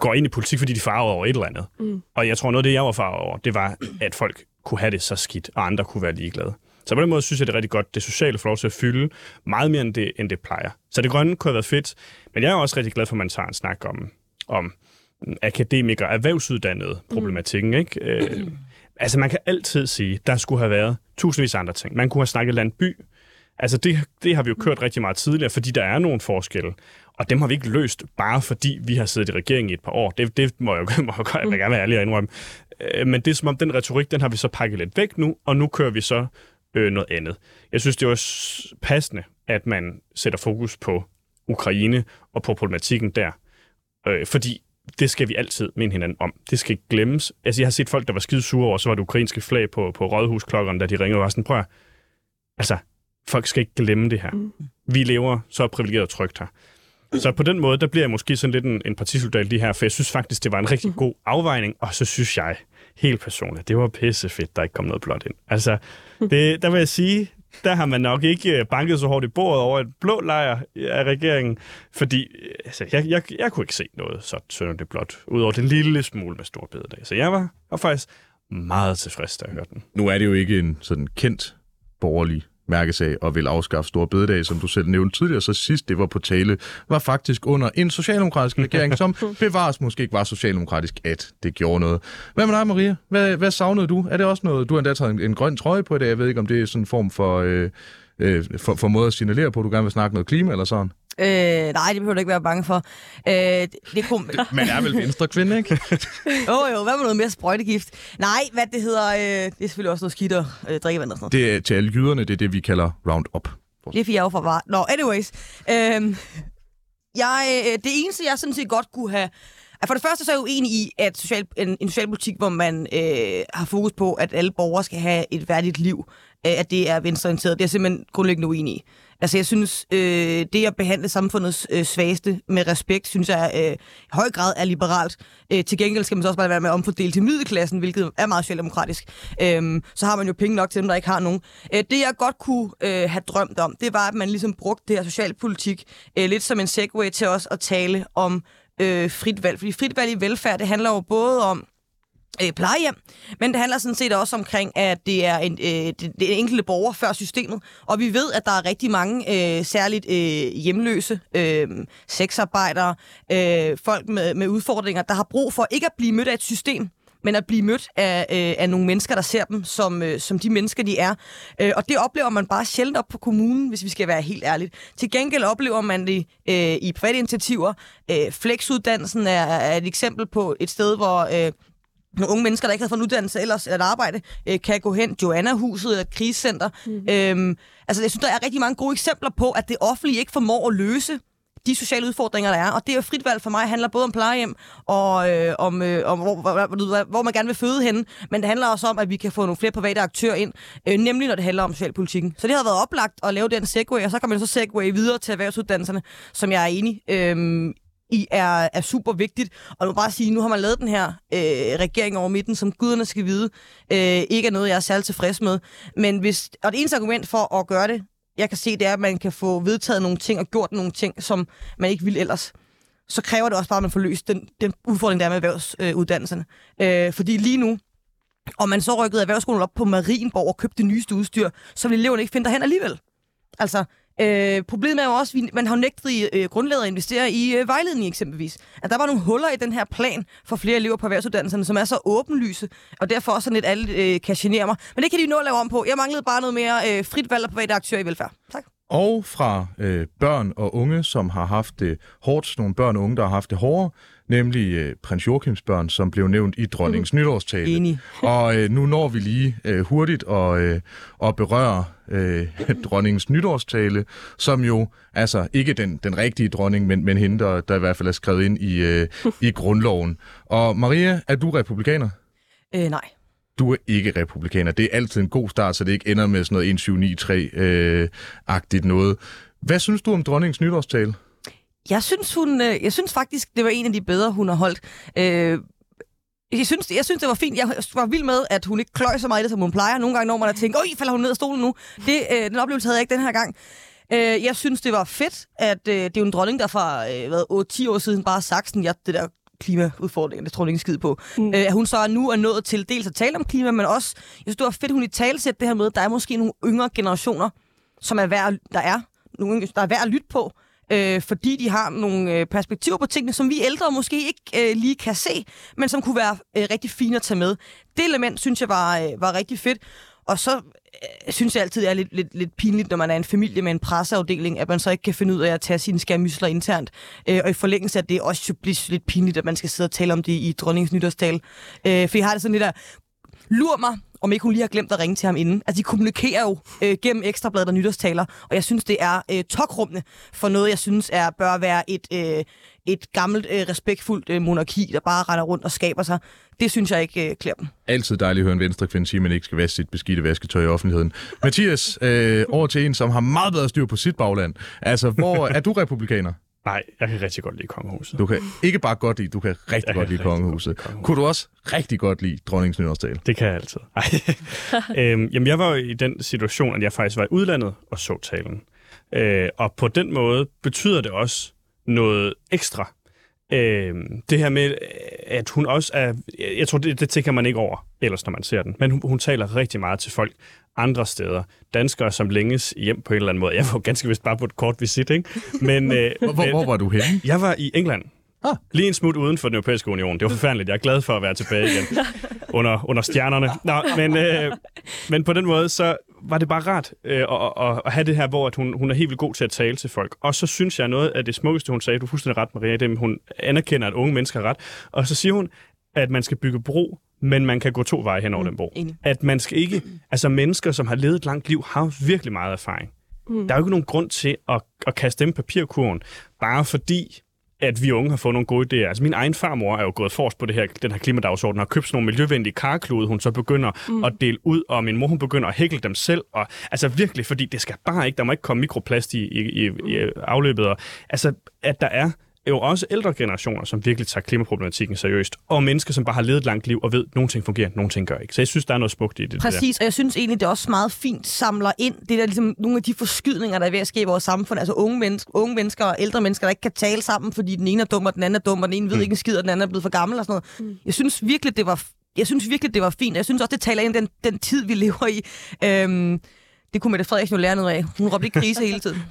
går ind i politik, fordi de farver over et eller andet. Mm. Og jeg tror noget af det, jeg var farvet over, det var, at folk kunne have det så skidt, og andre kunne være ligeglade. Så på den måde synes jeg, det er rigtig godt. Det sociale får lov til at fylde meget mere, end det, end det plejer. Så det grønne kunne have været fedt. Men jeg er også rigtig glad for, at man tager en snak om, om akademikere, erhvervsuddannede problematikken. Ikke? Øh, Altså, man kan altid sige, der skulle have været tusindvis af andre ting. Man kunne have snakket landby. Altså, det, det har vi jo kørt rigtig meget tidligere, fordi der er nogle forskelle. Og dem har vi ikke løst, bare fordi vi har siddet i regeringen i et par år. Det, det må jeg jo må jeg gerne være ærlig at indrømme. Øh, men det er som om, den retorik, den har vi så pakket lidt væk nu, og nu kører vi så øh, noget andet. Jeg synes, det var passende, at man sætter fokus på Ukraine og på problematikken der. Øh, fordi det skal vi altid minde hinanden om. Det skal ikke glemmes. Altså, jeg har set folk, der var skide sure over, så var det ukrainske flag på, på rådhusklokkerne, da de ringede og var sådan, prøv Altså, folk skal ikke glemme det her. Mm. Vi lever så privilegeret og trygt her. Så på den måde, der bliver jeg måske sådan lidt en, en partisoldat lige her, for jeg synes faktisk, det var en rigtig god afvejning, og så synes jeg helt personligt, det var pisse fedt, der ikke kom noget blot ind. Altså, det, der vil jeg sige, der har man nok ikke øh, banket så hårdt i bordet over et blå lejr af regeringen, fordi øh, altså, jeg, jeg, jeg kunne ikke se noget så det blot, udover den lille smule med stor bededag. Så jeg var, var faktisk meget tilfreds, da jeg hørte den. Nu er det jo ikke en sådan kendt borgerlig mærkesag og vil afskaffe store bededag, som du selv nævnte tidligere, så sidst det var på tale, var faktisk under en socialdemokratisk regering, som bevares måske ikke var socialdemokratisk, at det gjorde noget. Hvad med dig, Maria? Hvad, hvad savnede du? Er det også noget, du har endda taget en, en grøn trøje på i dag? Jeg ved ikke, om det er sådan en form for, øh, øh, for, for måde at signalere på, at du gerne vil snakke noget klima eller sådan? Øh, nej, det behøver du ikke være bange for. Øh, det, det kom... Man er vel venstre kvinde, ikke? jo, jo, hvad med noget mere sprøjtegift? Nej, hvad det hedder, øh, det er selvfølgelig også noget skidt og øh, drikkevand og sådan noget. Det er til alle jyderne, det er det, vi kalder Roundup. Det er fire år fra var. Nå, anyways. Øh, jeg, øh, det eneste, jeg sådan set godt kunne have for det første så er jeg uenig i, at social, en, en socialpolitik, hvor man øh, har fokus på, at alle borgere skal have et værdigt liv, øh, at det er venstreorienteret. Det er jeg simpelthen grundlæggende uenig i. Altså jeg synes, øh, det at behandle samfundets øh, svageste med respekt, synes jeg øh, i høj grad er liberalt. Øh, til gengæld skal man så også bare være med at omfordele til middelklassen, hvilket er meget socialdemokratisk. Øh, så har man jo penge nok til dem, der ikke har nogen. Øh, det jeg godt kunne øh, have drømt om, det var, at man ligesom brugte det her socialpolitik øh, lidt som en segue til os at tale om øh, frit valg. Fordi frit valg i velfærd, det handler jo både om øh, plejehjem, men det handler sådan set også omkring, at det er en, øh, det, det enkelte borger før systemet, og vi ved, at der er rigtig mange, øh, særligt øh, hjemløse, øh, sexarbejdere, øh, folk med, med udfordringer, der har brug for ikke at blive mødt af et system, men at blive mødt af, øh, af nogle mennesker, der ser dem som, øh, som de mennesker, de er. Øh, og det oplever man bare sjældent op på kommunen, hvis vi skal være helt ærligt. Til gengæld oplever man det øh, i private initiativer. Øh, Flexuddannelsen er, er et eksempel på et sted, hvor... Øh, nogle unge mennesker, der ikke har fået en uddannelse ellers eller et arbejde, øh, kan gå hen. Joanna-huset eller krisecenter. Mm. Øhm, altså, jeg synes, der er rigtig mange gode eksempler på, at det offentlige ikke formår at løse de sociale udfordringer, der er. Og det er frit valg for mig handler både om plejehjem og øh, om, øh, om hvor, hvor, hvor man gerne vil føde henne. Men det handler også om, at vi kan få nogle flere private aktører ind, øh, nemlig når det handler om socialpolitikken. Så det har været oplagt at lave den segway, og så kan man så segway videre til erhvervsuddannelserne, som jeg er enig øh, i er, er super vigtigt. Og nu bare sige, nu har man lavet den her øh, regering over midten, som guderne skal vide, øh, ikke er noget, jeg er særlig tilfreds med. Men hvis, og det eneste argument for at gøre det, jeg kan se, det er, at man kan få vedtaget nogle ting og gjort nogle ting, som man ikke ville ellers. Så kræver det også bare, at man får løst den, den udfordring, der er med erhvervsuddannelserne. Øh, fordi lige nu, om man så rykkede erhvervsskolen op på Marienborg og købte det nyeste udstyr, så ville eleverne ikke finde derhen alligevel. Altså, Øh, problemet er jo også, at man har nægtet i øh, grundlaget at investere i øh, vejledning eksempelvis. At der var nogle huller i den her plan for flere elever på erhvervsuddannelserne, som er så åbenlyse, og derfor også sådan lidt alle øh, kan genere mig. Men det kan de nå at lave om på. Jeg manglede bare noget mere øh, frit valg af private aktører i velfærd. Tak. Og fra øh, børn og unge, som har haft det hårdt, nogle børn og unge, der har haft det hårdere, nemlig øh, prins Joachims børn, som blev nævnt i dronningens mm. nytårstale. Enig. og øh, nu når vi lige øh, hurtigt og, øh, og berøre øh, dronningens nytårstale, som jo altså ikke den, den rigtige dronning, men, men hende, der, der i hvert fald er skrevet ind i, øh, i grundloven. Og Maria, er du republikaner? Øh, nej. Du er ikke republikaner. Det er altid en god start, så det ikke ender med sådan noget 1793-agtigt øh, noget. Hvad synes du om dronningens nytårstale? Jeg synes, hun, øh, jeg synes faktisk, det var en af de bedre, hun har holdt. Øh, jeg synes, jeg synes, det var fint. Jeg var vild med, at hun ikke kløj så meget det, som hun plejer. Nogle gange når man har tænkt, øj, falder hun ned af stolen nu. Det, øh, den oplevelse havde jeg ikke den her gang. Øh, jeg synes, det var fedt, at øh, det er jo en dronning, der fra øh, hvad, 8-10 år siden bare sagt sådan, ja, det der klimaudfordringer, det tror jeg ikke skid på. Mm. Øh, hun så nu er nået til dels at tale om klima, men også, jeg synes, det var fedt, hun i tale det her med, der er måske nogle yngre generationer, som er værd, der er, nogle, der er værd at lytte på, øh, fordi de har nogle øh, perspektiver på tingene, som vi ældre måske ikke øh, lige kan se, men som kunne være øh, rigtig fine at tage med. Det element, synes jeg, var, øh, var rigtig fedt. Og så øh, synes jeg altid, det er lidt, lidt, lidt pinligt, når man er en familie med en presseafdeling, at man så ikke kan finde ud af at tage sine skærmysler internt. Øh, og i forlængelse af det også bliver lidt pinligt, at man skal sidde og tale om det i dronningens nytårstal. Øh, for jeg har det sådan lidt der, lur mig, om ikke hun lige har glemt at ringe til ham inden. Altså, de kommunikerer jo øh, gennem ekstrabladet og nytårstaler, og jeg synes, det er øh, tokrummende for noget, jeg synes er bør være et, øh, et gammelt, øh, respektfuldt øh, monarki, der bare render rundt og skaber sig. Det synes jeg ikke øh, klæder dem. Altid dejligt at høre en venstre kvinde sige, at man ikke skal vaske sit beskidte vasketøj i offentligheden. Mathias, øh, over til en, som har meget bedre styr på sit bagland. Altså, hvor er du republikaner? Nej, jeg kan rigtig godt lide kongehuset. Du kan ikke bare godt lide, du kan rigtig Jeg godt kan lide rigtig kongehuset. godt kongehuset. Kunne du også rigtig godt lide dronningens nytårstale? Det kan jeg altid. Øhm, jamen, jeg var jo i den situation, at jeg faktisk var i udlandet og så talen. Øh, og på den måde betyder det også noget ekstra. Øh, det her med, at hun også er... Jeg tror, det, det tænker man ikke over ellers, når man ser den. Men hun, hun taler rigtig meget til folk andre steder. Danskere, som længes hjem på en eller anden måde. Jeg var ganske vist bare på et kort visit, ikke? Men, øh, Hvor, hvor, hvor var du henne? jeg var i England. Ah. Lige en smut uden for den europæiske union. Det var forfærdeligt. Jeg er glad for at være tilbage igen under, under stjernerne. Nå, men, øh, men på den måde, så var det bare rart øh, at, at, at have det her, hvor at hun, hun er helt vildt god til at tale til folk. Og så synes jeg noget af det smukkeste, hun sagde, du er fuldstændig ret, Maria, det er, at hun anerkender, at unge mennesker har ret. Og så siger hun, at man skal bygge bro, men man kan gå to veje hen over den bro. enig. At man skal ikke... Altså mennesker, som har levet et langt liv, har virkelig meget erfaring. Mm. Der er jo ikke nogen grund til at, at kaste dem papirkurven, bare fordi at vi unge har fået nogle gode idéer. Altså min egen farmor er jo gået forrest på det her, den her klimadagsorden og har købt sådan nogle miljøvenlige karklude, hun så begynder mm. at dele ud, og min mor hun begynder at hækle dem selv. Og, altså virkelig, fordi det skal bare ikke, der må ikke komme mikroplast i, i, i, i afløbet. Og, altså at der er jo også ældre generationer, som virkelig tager klimaproblematikken seriøst, og mennesker, som bare har levet et langt liv og ved, at nogle ting fungerer, nogle ting gør ikke. Så jeg synes, der er noget smukt i det. der. Præcis, og jeg synes egentlig, det er også meget fint samler ind det der ligesom nogle af de forskydninger, der er ved at ske i vores samfund. Altså unge, mennesker, unge mennesker og ældre mennesker, der ikke kan tale sammen, fordi den ene er dum, og den anden er dum, og den ene ved Mm. ikke en skid, og den anden er blevet for gammel og sådan noget. Jeg synes virkelig, det var jeg synes virkelig, det var fint. Jeg synes også, det taler ind i den, den tid, vi lever i. Øhm, det kunne Mette Frederiksen jo lære noget af. Hun råbte ikke krise hele tiden.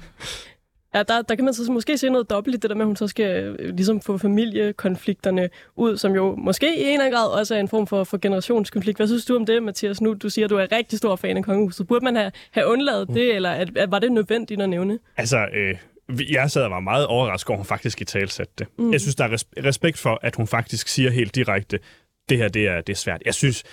Ja, der, der kan man så måske se noget dobbelt i det der med, at hun så skal øh, ligesom få familiekonflikterne ud, som jo måske i en eller anden grad også er en form for, for generationskonflikt. Hvad synes du om det, Mathias? Nu du siger, at du er rigtig stor fan af kongehuset. Burde man have, have undladet det, eller at, at, var det nødvendigt at nævne? Altså, øh, jeg sad og var meget overrasket over, at hun faktisk i tale satte det. Mm. Jeg synes, der er res- respekt for, at hun faktisk siger helt direkte, det her det er, det er svært. Jeg synes,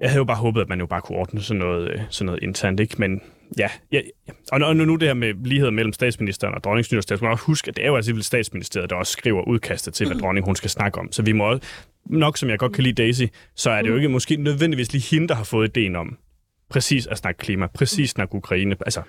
jeg havde jo bare håbet, at man jo bare kunne ordne sådan noget, øh, sådan noget internt, ikke? Men ja, ja ja. og nu, nu det her med lighed mellem statsministeren og dronningens skal man også huske, at det er jo altså statsministeriet, der også skriver udkastet til, hvad dronning hun skal snakke om. Så vi må også, nok som jeg godt kan lide Daisy, så er det jo ikke måske nødvendigvis lige hende, der har fået ideen om præcis at snakke klima, præcis snakke Ukraine. Altså,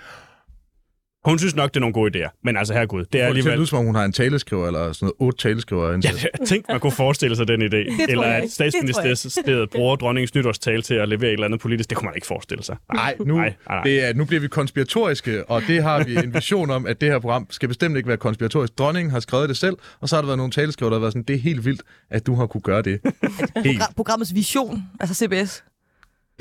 hun synes nok, det er nogle gode idéer, men altså herregud, det er Det alligevel... lyder som om, hun har en taleskriver, eller sådan noget otte taleskriver. Ja, jeg tænkte, man kunne forestille sig den idé. Eller at Det statsministeriet bruger dronningens nytårstale til at levere et eller andet politisk. Det kunne man ikke forestille sig. Nej, nu, Nej, nej, nej. Det er, nu bliver vi konspiratoriske, og det har vi en vision om, at det her program skal bestemt ikke være konspiratorisk. Dronningen har skrevet det selv, og så har der været nogle taleskriver, der har været sådan, det er helt vildt, at du har kunne gøre det. Helt. Progra- programmets vision, altså CBS.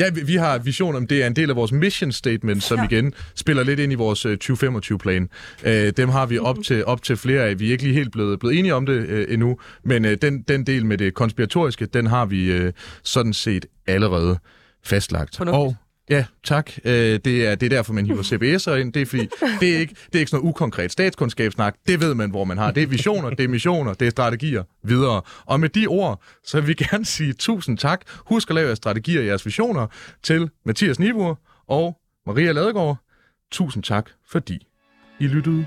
Ja, vi, vi har vision om, det er en del af vores mission statement, som igen spiller lidt ind i vores øh, 2025-plan. Øh, dem har vi op til, op til flere af. Vi er ikke lige helt blevet, blevet enige om det øh, endnu, men øh, den, den del med det konspiratoriske, den har vi øh, sådan set allerede fastlagt. Fornuftigt. Og Ja, tak. Øh, det, er, det er derfor, man hiver CBS'er ind. Det er, fordi, det er ikke, det er ikke sådan noget ukonkret statskundskabssnak. Det ved man, hvor man har. Det er visioner, det er missioner, det er strategier videre. Og med de ord, så vil vi gerne sige tusind tak. Husk at lave jeres strategier og jeres visioner til Mathias Nibur og Maria Ladegaard. Tusind tak, fordi I lyttede